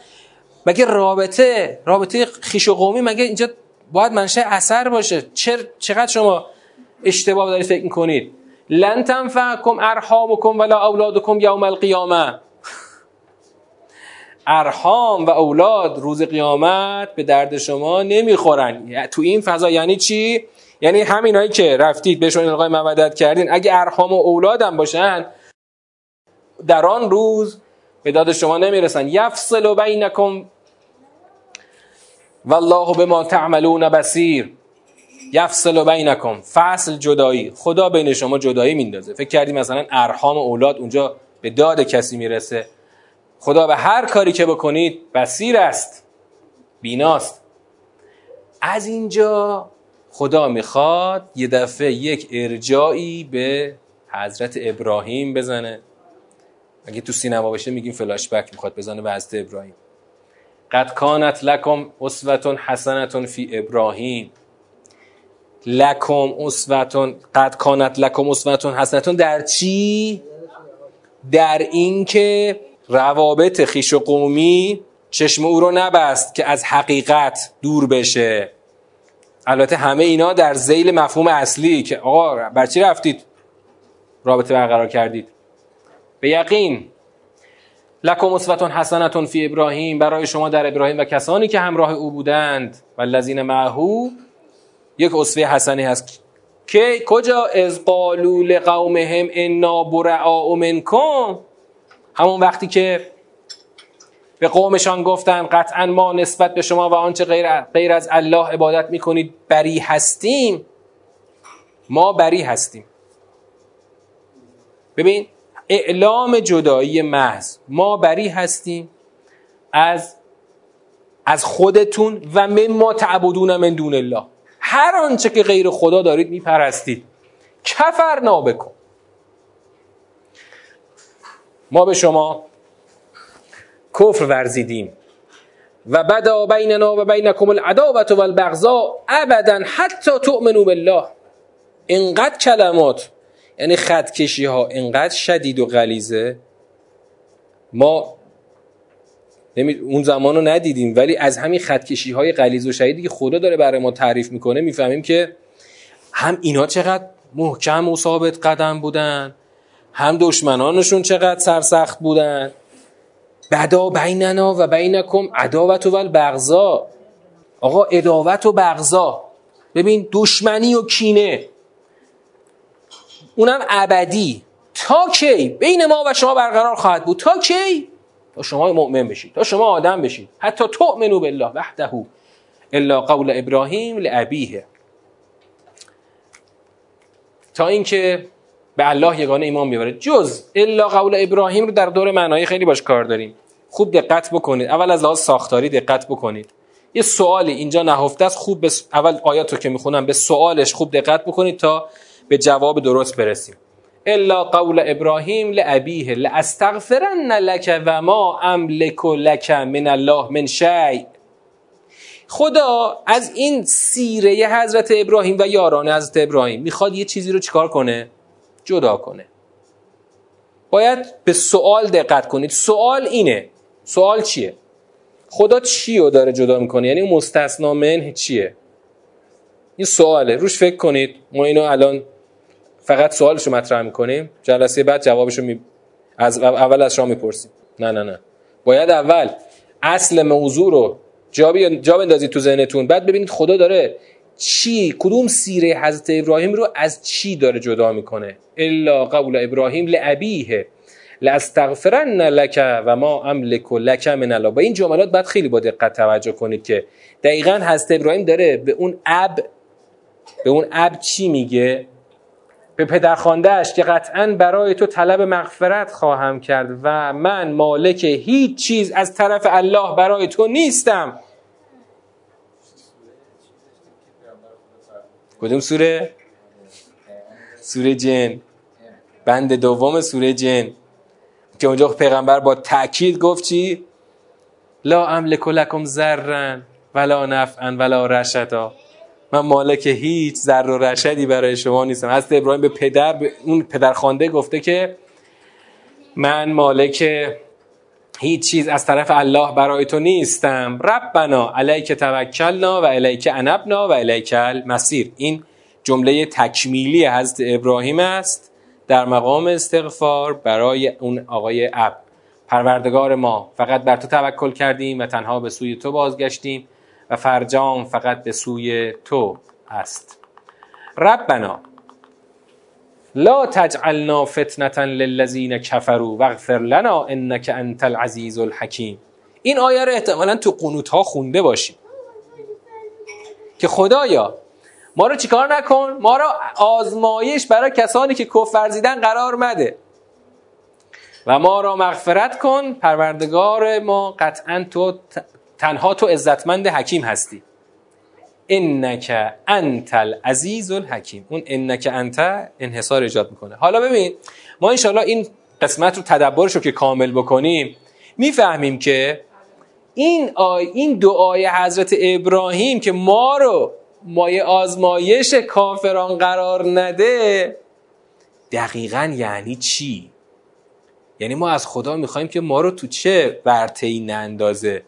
S1: مگه رابطه رابطه خیش و قومی مگه اینجا باید منشه اثر باشه؟ چقدر شما اشتباه دارید فکر می‌کنید؟ لن تنفعکم ارحامکم ولا اولادکم یوم القیامه. ارحام و اولاد روز قیامت به درد شما نمی‌خورن. تو این فضا یعنی چی؟ یعنی همینایی که رفتید بهشون القای مودت کردین اگه ارحام و اولادم باشن در آن روز به داد شما نمی‌رسن. یفصل بینکم والله به ما تعملون بسیر یفصل بینکم فصل جدایی. خدا بین شما جدایی میندازه. فکر کردی مثلا ارحام اولاد اونجا به داد کسی می‌رسه. خدا به هر کاری که بکنید بسیر است بیناست. از اینجا خدا می‌خواد یه دفعه یک ارجایی به حضرت ابراهیم بزنه. اگه تو سینما بشه میگیم فلاش بک می‌خواد بزنه به حضرت ابراهیم. قد کانت لکم اسوتون حسنتون فی ابراهیم. لکم اسوتون قد کانت لکم اسوتون حسنتون در چی؟ در اینکه روابط خیش و قومی چشم او رو نبست که از حقیقت دور بشه. البته همه اینا در زیل مفهوم اصلی که آقا بر چی رفتید؟ رابطه برقرار کردید. به یقین. لکم اسوتون حسنتون فی ابراهیم برای شما در ابراهیم و کسانی که همراه او بودند. و لذین معهو یک اسوه حسنی هست. که کجا از قالو لقومهم انا برعاء منکم؟ همون وقتی که به قومشان گفتن قطعا ما نسبت به شما و آنچه غیر, غیر از الله عبادت می‌کنید بری هستیم. ما بری هستیم. ببین اعلام جدایی محض. ما بری هستیم از از خودتون و مما تعبدون من دون الله. هر آنچه که غیر خدا دارید میپرستید. کفر نابکن. ما به شما کفر ورزیدیم. و بدا بیننا و بینکم العداوت و البغضاء ابدا حتی تؤمنوا بالله. اینقدر کلمات یعنی خطکشی ها اینقدر شدید و غلیزه ما اون زمان رو ندیدیم ولی از همین خطکشی های غلیظ و شدیدی که خدا داره برای ما تعریف می‌کنه می‌فهمیم که هم اینا چقدر محکم و ثابت قدم بودن هم دشمنانشون چقدر سرسخت بودن. بدا بیننا و بینکم عداوت و البغضا آقا اداوت و بغضا ببین دشمنی و کینه. اونم ابدی. تا کی؟ بین ما و شما برقرار خواهد بود. تا کی؟ تا شما مؤمن بشید. تا شما آدم بشید. حتی تؤمنو بالله وحده الا قول ابراهیم لابیه تا اینکه به الله یگانه ایمان بیاره جز الا قول ابراهیم رو در دور معنایی خیلی باش کار داریم. خوب دقت بکنید. اول از لحاظ ساختاری دقت بکنید. یه سوالی اینجا نهفته است خوب به اول آیات رو که می‌خونم به سوالش خوب دقت بکنید تا به جواب درست برسیم. الا قول ابراهیم لابیه لاستغفرن لک و ما املک لک من الله من شیء. خدا از این سیره حضرت ابراهیم و یاران حضرت ابراهیم می‌خواد یه چیزی رو چیکار کنه؟ جدا کنه. باید به سوال دقت کنید. سوال اینه. سوال چیه؟ خدا چی رو داره جدا می‌کنه؟ یعنی مستثنا من چیه؟ این سواله. روش فکر کنید. ما اینو الان فقط سوالش رو مطرح می‌کنیم. جلسه بعد جوابش رو می... از اول از شما می‌پرسیم. نه نه نه. باید اول اصل موضوع رو جا, جا بندازید تو ذهنتون. بعد ببینید خدا داره چی کدوم سیره حضرت ابراهیم رو از چی داره جدا می‌کنه؟ الا قول ابراهیم لابیه لاستغفرن لک و ما املک لک من الله. با این جملات باید خیلی با دقت توجه کنید که دقیقا حضرت ابراهیم داره به اون اب به اون اب چی میگه؟ به پدرخواندهش که قطعا برای تو طلب مغفرت خواهم کرد و من مالک هیچ چیز از طرف الله برای تو نیستم. کدوم سوره؟ سوره جن بند دوم سوره جن که اونجا پیغمبر با تاکید گفت چی؟ لا املک لکم ذرن ولا نفعا ولا رشدا من مالک هیچ ذر و رشدی برای شما نیستم حضرت ابراهیم به پدر به اون پدرخوانده گفته که من مالک هیچ چیز از طرف الله برای تو نیستم. ربنا علیک توکلنا و علیک انبنا و علیک المسیر این جمله تکمیلی حضرت ابراهیم است در مقام استغفار برای اون آقای اب. پروردگار ما فقط بر تو توکل کردیم و تنها به سوی تو بازگشتیم و فرجام فقط به سوی تو است. ربنا لا تجعلنا فتنة للذین كفروا واغفر لنا انك انت العزیز الحکیم. این آیه رو احتمالا تو قنوت ها خونده باشیم که خدایا ما رو چیکار نکن؟ ما رو آزمایش برای کسانی که کفر ورزیدن قرار مده. و ما را مغفرت کن. پروردگار ما قطعا تو تنها تو عزتمند حکیم هستی. انک انت العزیز الحکیم اون انک انت انحصار ایجاد می‌کنه. حالا ببین ما انشالله این قسمت رو تدبرش رو که کامل بکنیم می‌فهمیم که این آی این دعای حضرت ابراهیم که ما رو مایه آزمایش کافران قرار نده دقیقا یعنی چی؟ یعنی ما از خدا می‌خوایم که ما رو تو چه ورطه‌ای نندازه؟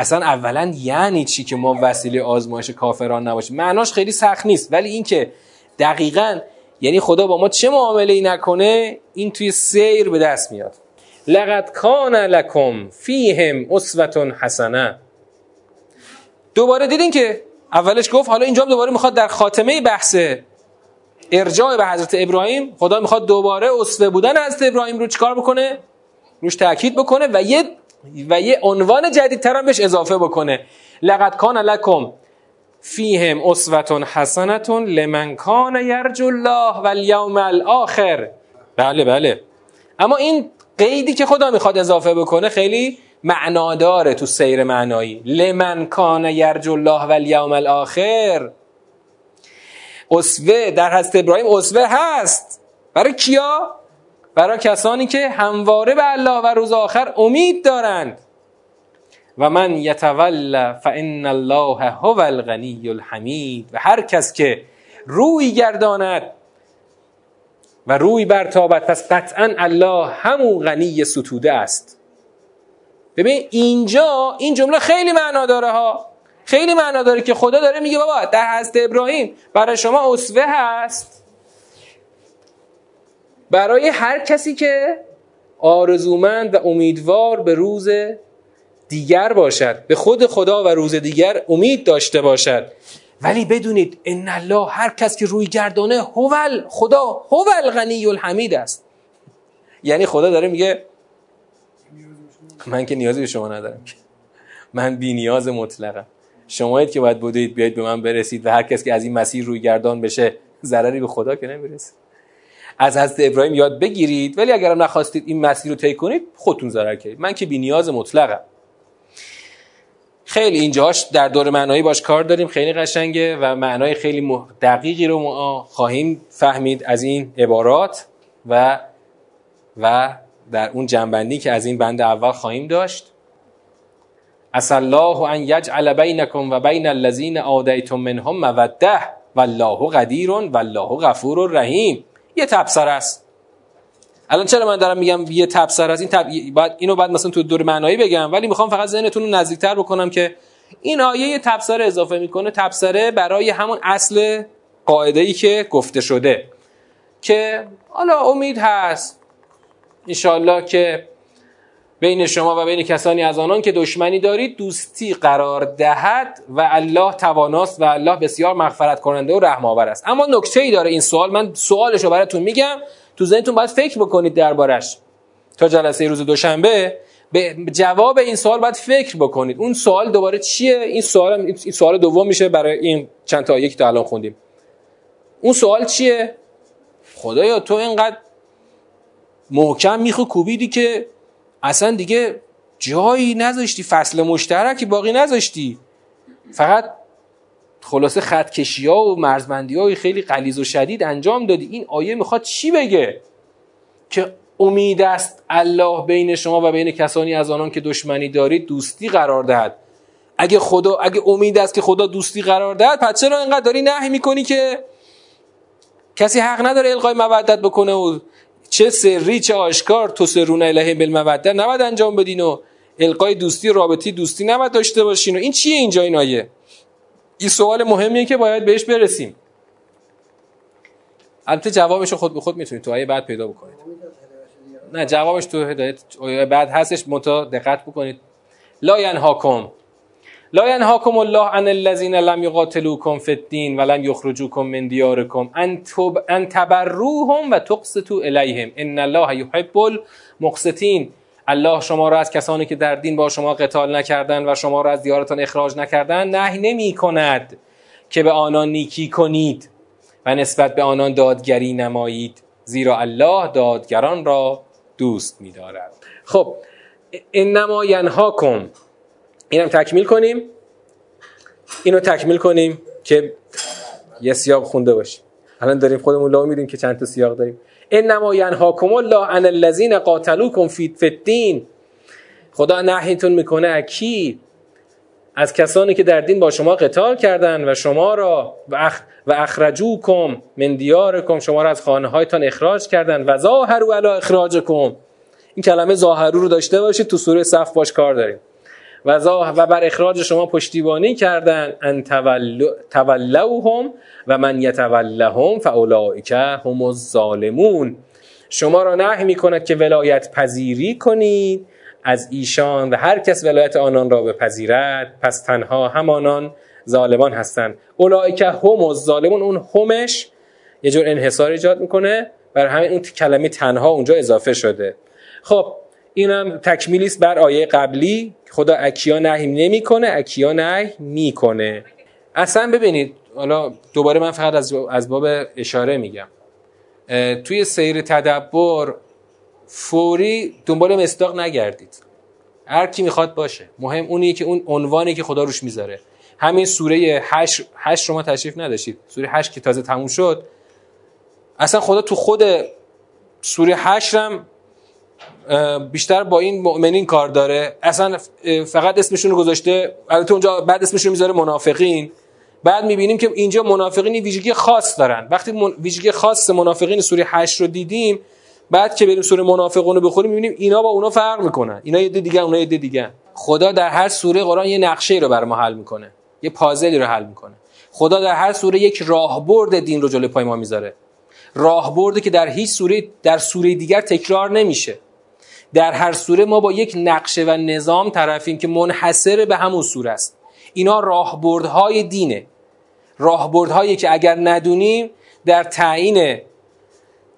S1: اصلا اولا یعنی چی که ما وسیله آزمایش کافران نباشیم معناش خیلی سخت نیست. ولی اینکه دقیقا یعنی خدا با ما چه معامله ای نکنه این توی سیر به دست میاد. لقد کان لکم فیهم اسوه حسنه. دوباره دیدین که اولش گفت حالا اینجا دوباره می‌خواد در خاتمه بحث ارجاع به حضرت ابراهیم خدا می‌خواد دوباره اسوه بودن حضرت ابراهیم رو چیکار بکنه؟ روش تاکید بکنه و یه و یه عنوان جدیدتر هم بهش اضافه بکنه. لقد کان لکم فیهم اسوه حسنه لمن کان یرجو الله والیوم الاخر بله بله. اما این قیدی که خدا می‌خواد اضافه بکنه خیلی معناداره تو سیر معنایی. لمن کان یرجو الله والیوم الاخر اسوه در حضرت ابراهیم اسوه هست. برای کیا؟ برای کسانی که همواره به الله و روز آخر امید دارند. و من یتول فان الله هو الغنی الحمید. و هر کس که روی گرداند و روی برتابد پس قطعا الله همون غنی ستوده است. ببین اینجا این جمله خیلی معنا داره ها. خیلی معنا داره که خدا داره میگه بابا در حضرت ابراهیم برای شما اسوه هست. برای هر کسی که آرزومند و امیدوار به روز دیگر باشد به خود خدا و روز دیگر امید داشته باشد. ولی بدونید ان الله هر کس که روی گردانه هول خدا هول غنی الحمید است. یعنی خدا داره میگه من که نیازی به شما ندارم من بی نیاز مطلقم. شمایید که باید بودید بیاید به من برسید و هر کس که از این مسیر روی گردان بشه ضرری به خدا که نمی‌رسه. از حضرت ابراهیم یاد بگیرید. ولی اگرم نخواستید این مسیر رو طی کنید خودتون ضرر کردید. من که بی نیاز مطلقم. خیلی اینجاش در دور معنایی باش کار داریم. خیلی قشنگه و معنای خیلی دقیقی رو ما خواهیم فهمید از این عبارات و و در اون جنبندی که از این بند اول خواهیم داشت. اس الله ان یجعل بینکم و بین الذین آدیتم منهم موده والله قدیر والله غفور رحیم. یه تبصر است. الان چرا من دارم میگم یه تبصر است؟ این تب... بعد اینو بعد مثلا تو دور معنایی بگم ولی می‌خوام فقط ذهنتون رو نزدیکتر بکنم که این آیه یه تبصره اضافه می‌کنه تبصره برای همون اصل قاعده ای که گفته شده که حالا امید هست انشالله که بین شما و بین کسانی از آنان که دشمنی دارید دوستی قرار دهد و الله تواناست و الله بسیار مغفرت کننده و رحم آور است. اما نکته ای داره این سوال. من سوالش رو براتون میگم. تو ذهنتون باید فکر بکنید دربارش. تا جلسه روز دوشنبه به جواب این سوال باید فکر بکنید. اون سوال دوباره چیه؟ این سوال این سوال دوم میشه برای این چند تا یک تا الان خوندیم. اون سوال چیه؟ خدایا تو اینقدر محکم میخو کوبیدی که اصلا دیگه جایی نذاشتی فصل مشترکی باقی نذاشتی. فقط خلاصه خطکشی ها و مرزبندی های خیلی قلیز و شدید انجام دادی. این آیه می‌خواد چی بگه؟ که امید است الله بین شما و بین کسانی از آنان که دشمنی دارید دوستی قرار دهد. اگه خدا اگه امید است که خدا دوستی قرار دهد پس چرا اینقدر داری نهی می‌کنی که کسی حق نداره القای مودت بکنه و چه سری چه آشکار تو سرون الهی بالموده نباید انجام بدین و القای دوستی رابطی دوستی نباید داشته باشین و این چیه اینجا این آیه این سوال مهمیه که باید بهش برسیم. البته جوابش خود به خود می‌تونید تو آیه بعد پیدا بکنید. نه جوابش تو هدایت بعد هستش متا دقت بکنید. لا ینهاکم. لا ینهاکم الله عن الذين لم يقاتلوكم في الدين ولم يخرجوكم من دياركم ان تب ان تبروهم و تقسطوا ان الله يحب المقسطين الله شما را از کسانی که در دین با شما قتال نکردند و شما را از دیارتان اخراج نکردند نهی نمی کند که به آنان نیکی کنید و نسبت به آنان دادگری نمایید زیرا الله دادگران را دوست می‌دارد. خب انما ینهاکم اینم تکمیل کنیم. اینو تکمیل کنیم که یه سیاق خونده باشیم. الان داریم خودمون لو میدیم که چند تا سیاق داریم. انما ینهاکم الله عن الذين قاتلوكم فی الدین. خدا نهیتون می‌کنه کی از کسانی که در دین با شما قتال کردند و شما را و, اخ و اخرجوکم من دیارکم. شما را از خانه هایتان اخراج کردند و ظاهروا علی اخراجکم. این کلمه ظاهرو رو داشته باشید تو سوره صف باش کار داریم. و, و بر اخراج شما پشتیبانی کردند ان تولوهم و من یتولهم فاولئک هم الظالمون. شما را نهی می‌کند که ولایت پذیری کنید از ایشان و هر کس ولایت آنان را بپذیرد. پس تنها همانان ظالمان هستند. اولئک هم الظالمون اون همش یه جور انحصار ایجاد می‌کنه. بر همین اون کلمه تنها اونجا اضافه شده. خب اینم تکمیلی است بر آیه قبلی. خدا اکیا نهی نمی‌کنه اکیا نهی می‌کنه. اصلا ببینید حالا دوباره من فقط از از باب اشاره میگم. توی سیر تدبر فوری دنبال مصداق نگردید. هر کی می‌خواد باشه. مهم اونی که اون عنوانی که خدا روش می‌ذاره. همین سوره 8 8 شما تشریف نداشتید سوره 8 که تازه تموم شد. اصلا خدا تو خود سوره 8 هم بیشتر با این مؤمنین کار داره. اصلا فقط اسمشون رو گذاشته البته اونجا بعد اسمشون می‌ذاره منافقین. بعد می‌بینیم که اینجا منافقین ویژگی خاص دارن. وقتی من... ویژگی خاص منافقین سوره 8 رو دیدیم بعد که بریم سوره منافقون رو بخونیم می‌بینیم اینا با اونا فرق می‌کنن. اینا یه دیگه اونا یه دیگه. خدا در هر سوره قرآن یه نقشه رو بر ما حل می‌کنه. یه پازلی رو حل می‌کنه. خدا در هر سوره یک راهبرد دین رو جلوی پای ما می‌ذاره. راهبردی که در هیچ سوره در سوره دیگر تکرار نمیشه. در هر سوره ما با یک نقشه و نظام طرفیم که منحصر به همون سوره است. اینا راهبردهای دینه. راهبردهایی که اگر ندونیم در تعیین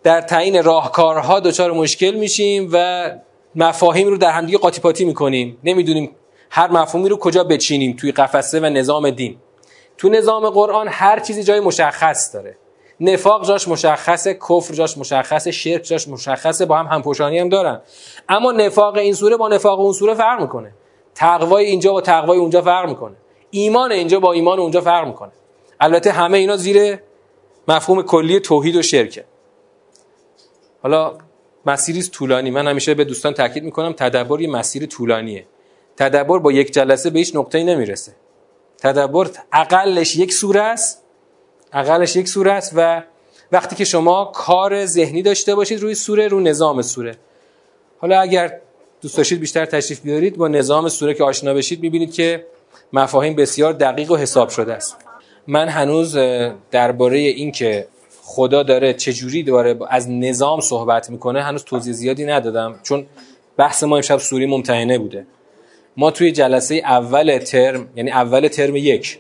S1: در تعیین راهکارها دچار مشکل میشیم و مفاهیم رو در همدیگه قاطی پاتی می‌کنیم. نمی‌دونیم هر مفهومی رو کجا بچینیم توی قفسه و نظام دین. تو نظام قرآن هر چیزی جای مشخص داره. نفاق جاش مشخصه کفر جاش مشخصه شرک جاش مشخصه با هم همپوشانی هم دارن. اما نفاق این سوره با نفاق اون سوره فرق می‌کنه. تقوای اینجا با تقوای اونجا فرق می‌کنه. ایمان اینجا با ایمان اونجا فرق می‌کنه. البته همه اینا زیر مفهوم کلی توحید و شرکه. حالا مسیری طولانی. من همیشه به دوستان تاکید می‌کنم تدبر یه مسیر طولانیه. تدبر با یک جلسه به هیچ نقطه‌ای نمی‌رسه. تدبر اقلش یک سوره است. اقلش یک سوره است و وقتی که شما کار ذهنی داشته باشید روی سوره رو نظام سوره. حالا اگر دوست داشتید بیشتر تشریف بیارید با نظام سوره که آشنا بشید می‌بینید که مفاهیم بسیار دقیق و حساب شده است. من هنوز درباره این که خدا داره چجوری داره از نظام صحبت می‌کنه هنوز توضیح زیادی ندادم چون بحث ما امشب سوری ممتحنه بوده. ما توی جلسه اول ترم یعنی اول ترم یک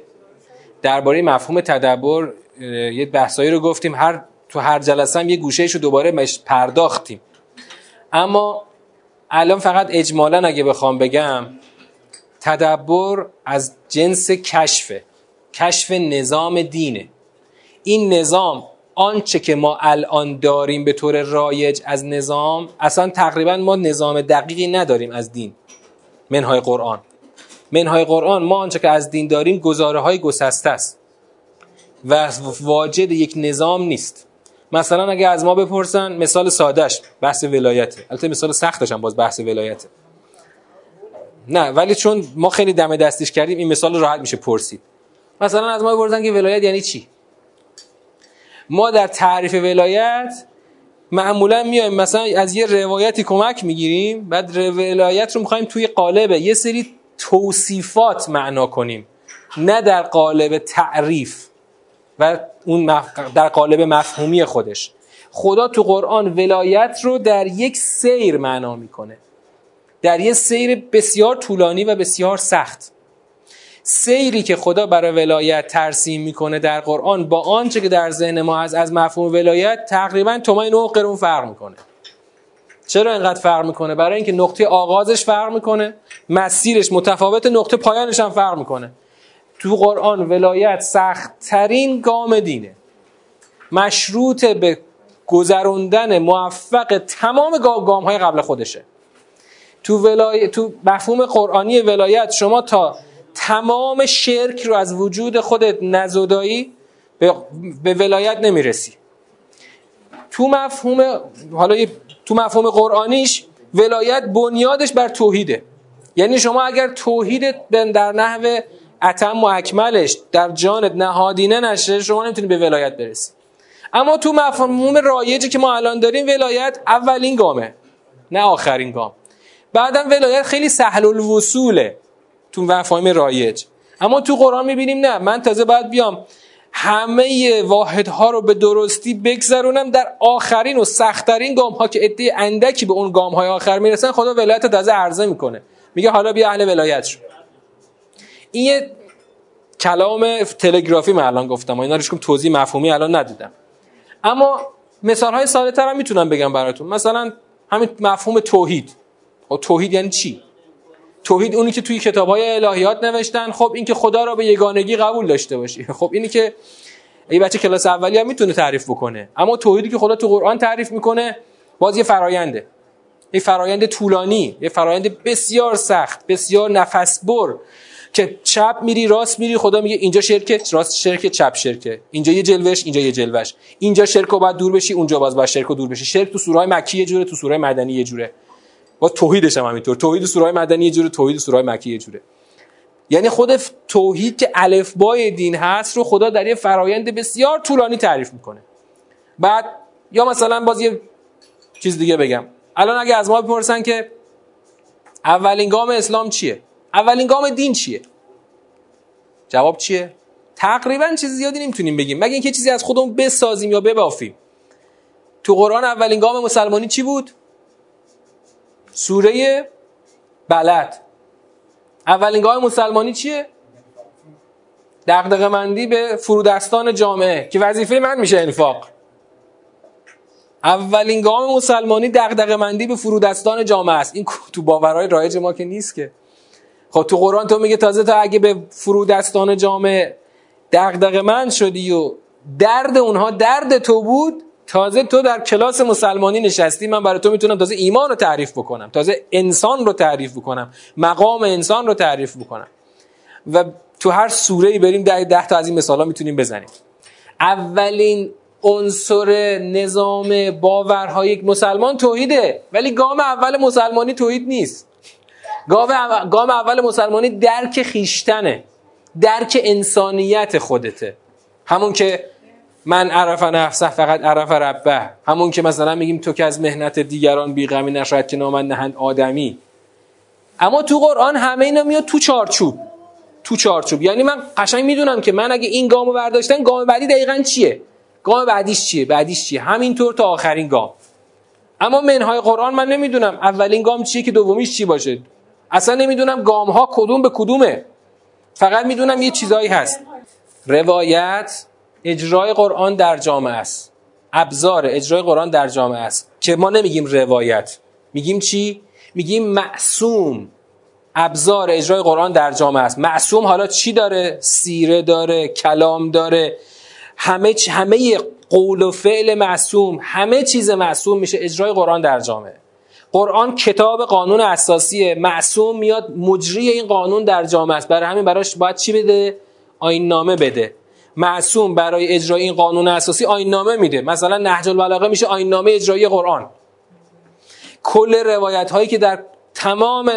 S1: درباره مفهوم تدبر یه بحثایی رو گفتیم. هر تو هر جلسه هم یه گوشهش رو دوباره پرداختیم. اما الان فقط اجمالا اگه بخوام بگم تدبر از جنس کشفه. کشف نظام دینه. این نظام آنچه که ما الان داریم به طور رایج از نظام اصلا تقریبا ما نظام دقیقی نداریم از دین. منهای قرآن. منهای قرآن ما آنچه که از دین داریم گزاره های گسسته است. و واجد یک نظام نیست. مثلا اگه از ما بپرسن مثال سادهش بحث ولایته. البته مثال سختش هم باز بحث ولایته. نه ولی چون ما خیلی دم دستیش کردیم این مثال راحت میشه پرسید. مثلا از ما بپرسن که ولایت یعنی چی؟ ما در تعریف ولایت معمولا میایم مثلا از یه روایتی کمک می‌گیریم بعد ولایت رو می‌خوایم توی قالب یه سری توصیفات معنا کنیم. نه در قالب تعریف. و اون در قالب مفهومی خودش. خدا تو قرآن ولایت رو در یک سیر معنا می‌کنه. در یک سیر بسیار طولانی و بسیار سخت. سیری که خدا برای ولایت ترسیم می‌کنه در قرآن با آنچه که در ذهن ما از از مفهوم ولایت تقریبا تومای نو قرون فرق می‌کنه. چرا اینقدر فرق می‌کنه؟ برای اینکه نقطه آغازش فرق می‌کنه مسیرش متفاوت نقطه پایانش هم فرق می‌کنه. تو قرآن ولایت سختترین گام دینه. مشروط به گذروندن موفق تمام گام های قبل خودشه. تو, ولای... تو مفهوم قرآنی ولایت شما تا تمام شرک رو از وجود خودت نزدایی به, به ولایت نمی‌رسی. تو مفهوم حالا تو مفهوم قرآنیش ولایت بنیادش بر توحیده. یعنی شما اگر توحید در نحو اتم و اکملش در جانت نهادینه نشه شما نمی‌تونی به ولایت برسی. اما تو مفهوم رایجی که ما الان داریم ولایت اولین گامه نه آخرین گام. بعدم ولایت خیلی سهل الوصوله تو مفاهیم رایج. اما تو قرآن می‌بینیم نه. من تازه باید بیام. همه واحدها رو به درستی بگذرونم در آخرین و سختترین گام ها که عده اندکی به اون گام های آخر می‌رسن خدا ولایت تازه عرضه می‌کنه. میگه حالا بیا اهل ولایت شو. این یه کلام تلگرافی من الان گفتم و اینا رو توضیح مفهومی الان ندیدم. اما مثال های ساده تر هم می‌تونم بگم براتون. مثلا همین مفهوم توحید. خب توحید یعنی چی؟ توحید اونی که توی کتاب های الهیات نوشتن. خب این که خدا را به یگانگی قبول داشته باشی. خب اینی که ای بچه کلاس اولی هم می‌تونه تعریف بکنه. اما توحیدی که خدا تو قرآن تعریف می‌کنه باز یه فراینده یه فرایند طولانی یه فرایند بسیار سخت بسیار نفس بر که چپ میری راست میری خدا میگه اینجا شرکه راست شرکه چپ شرکه. اینجا یه جلوش اینجا یه جلوش اینجا شرک و باید دور بشی اونجا باز باید شرک و دور بشی. شرک تو سوره مکی یه جوره تو سوره مدنی یه جوره. با توحیدش هم همینطور. توحید سوره مدنی یه جوره توحید سوره مکی یه جوره. یعنی خود توحید که الفبای دین هست رو خدا در یه فرایند بسیار طولانی تعریف می‌کنه. بعد یا مثلا باز یه چیز دیگه بگم. الان اگه از ما بپرسن که اولین گام اسلام چیه؟ اولین گام دین چیه؟ جواب چیه؟ تقریبا چیز زیادی نمی‌تونیم بگیم. مگه اینکه چیزی از خودمون بسازیم یا ببافیم. تو قرآن اولین گام مسلمانی چی بود؟ سوره بلد. اولین گام مسلمانی چیه؟ دغدغه مندی به فرودستان جامعه که وظیفه من میشه انفاق. اولین گام مسلمانی دغدغه مندی به فرودستان جامعه است. این تو باورهای رایج ما که نیست که. خب تو قرآن تو میگه تازه تا اگه به فرودستان جامعه دغدغه مند شدی و درد اونها درد تو بود تازه تو در کلاس مسلمانی نشستی من برای تو می‌تونم تازه ایمان رو تعریف بکنم تازه انسان رو تعریف بکنم مقام انسان رو تعریف بکنم. و تو هر سوره ای بریم ده, ده تا از این مثالا می‌تونیم بزنیم. اولین عنصر نظام باورهای یک مسلمان توحیده ولی گام اول مسلمانی توحید نیست. گام اول مسلمانی درک خیشتنه. درک انسانیت خودته. همون که من عرف نفسه فقط عرف ربه. همون که مثلا میگیم تو که از مهنت دیگران بیغمی نشاید که نامن نهند آدمی. اما تو قرآن همه اینا میاد تو چارچوب. تو چارچوب. یعنی من قشنگ می‌دونم که من اگه این گامو برداشتن گام بعدی دقیقا چیه؟ گام بعدیش چیه؟ بعدیش چیه؟ همینطور تا آخرین گام. اما منهای قرآن من نمی‌دونم اولین گام چیه که دومیش چی باشه؟ اصلا نمی‌دونم گام ها کدوم به کدومه. فقط می‌دونم یه چیزایی هست. روایت اجرای قرآن در جامعه است. ابزار اجرای قرآن در جامعه است. که ما نمیگیم روایت. میگیم چی؟ میگیم معصوم. ابزار اجرای قرآن در جامعه است. معصوم حالا چی داره؟ سیره داره کلام داره. همه همه قول و فعل معصوم همه چیز معصوم میشه اجرای قرآن در جامعه. قرآن کتاب قانون اساسی معصوم میاد مجری این قانون در جامعه است. برای همین براش باید چی بده؟ آین نامه بده. معصوم برای اجرای این قانون اساسی آین نامه میده. مثلا نهج البلاغه میشه آین نامه اجرایی قرآن. کل روایت هایی که در تمام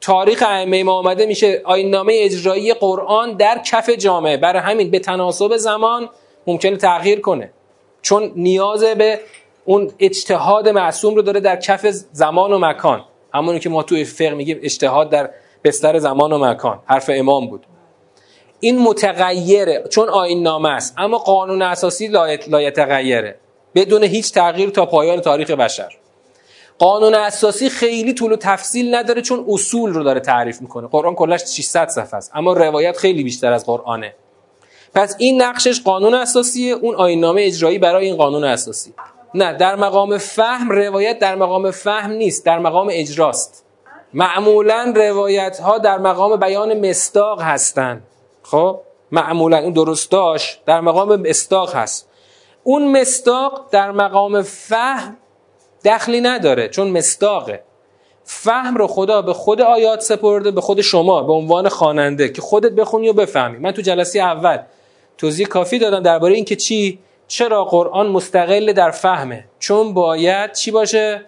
S1: تاریخ ائمه ما آمده میشه آین نامه اجرایی قرآن در کف جامعه. برای همین به تناسب زمان ممکنه تغییر کنه. چون نیاز به اون اجتهاد معصوم رو داره در کف زمان و مکان. همونی که ما توی فقه میگیم اجتهاد در بستر زمان و مکان. حرف امام بود. این متغیره. چون آین نامه است. اما قانون اساسی لایتغیره بدون هیچ تغییر تا پایان تاریخ بشر. قانون اساسی خیلی طول و تفصیل نداره چون اصول رو داره تعریف می‌کنه. قرآن کلش 600 صفحه است. اما روایت خیلی بیشتر از قرآنه. پس این نقشش قانون اساسیه. اون آین نامه اجرایی برای این قانون اساسی. نه در مقام فهم روایت در مقام فهم نیست در مقام اجراست. معمولا روایت ها در مقام بیان مستاق هستند خب؟ معمولا اون درستاش در مقام مستاق هست. اون مستاق در مقام فهم دخلی نداره چون مستاقه فهم رو خدا به خود آیات سپرده به خود شما به عنوان خواننده که خودت بخونی و بفهمی. من تو جلسه اول توضیح کافی دادم درباره اینکه چی؟ چرا قرآن مستقل در فهمه؟ چون باید چی باشه؟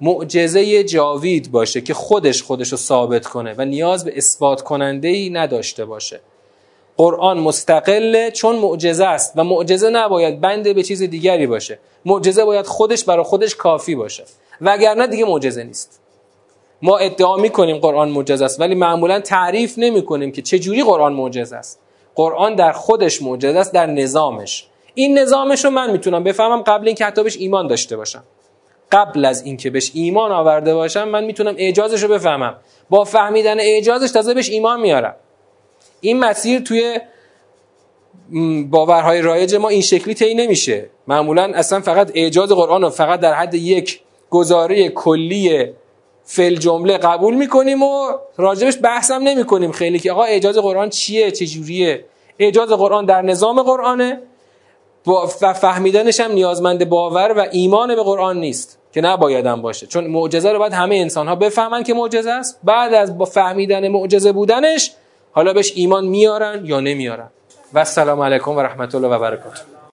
S1: معجزه جاوید باشه که خودش خودش رو ثابت کنه و نیاز به اثبات کننده ای نداشته باشه. قرآن مستقله چون معجزه است و معجزه نباید بنده به چیز دیگری باشه. معجزه باید خودش برای خودش کافی باشه. وگرنه دیگه معجزه نیست. ما ادعا می‌کنیم قرآن معجزه است ولی معمولا تعریف نمی کنیم که چه جوری قرآن معجزه است. قرآن در خودش معجزه است در نظامش. این نظامش رو من می‌تونم بفهمم قبل اینکه حتی بهش ایمان داشته باشم. قبل از اینکه بهش ایمان آورده باشم من می‌تونم اعجازش رو بفهمم. با فهمیدن اعجازش تازه بهش ایمان میارم. این مسیر توی باورهای رایج ما این شکلی طی نمیشه. معمولا اصلا فقط اعجاز قرآن رو فقط در حد یک گزاره کلی فل جمله قبول می‌کنیم و راجبش بحثم نمی کنیم خیلی که آقا اعجاز قرآن چیه؟ چجوریه اعجاز قرآن در نظام قرآنه. و فهمیدنش هم نیازمند باور و ایمان به قرآن نیست که نبایدم باشه. چون معجزه رو باید همه انسان ها بفهمن که معجزه است. بعد از با فهمیدن معجزه بودنش حالا بهش ایمان میارن یا نمیارن. و السلام علیکم و رحمت الله و برکاته.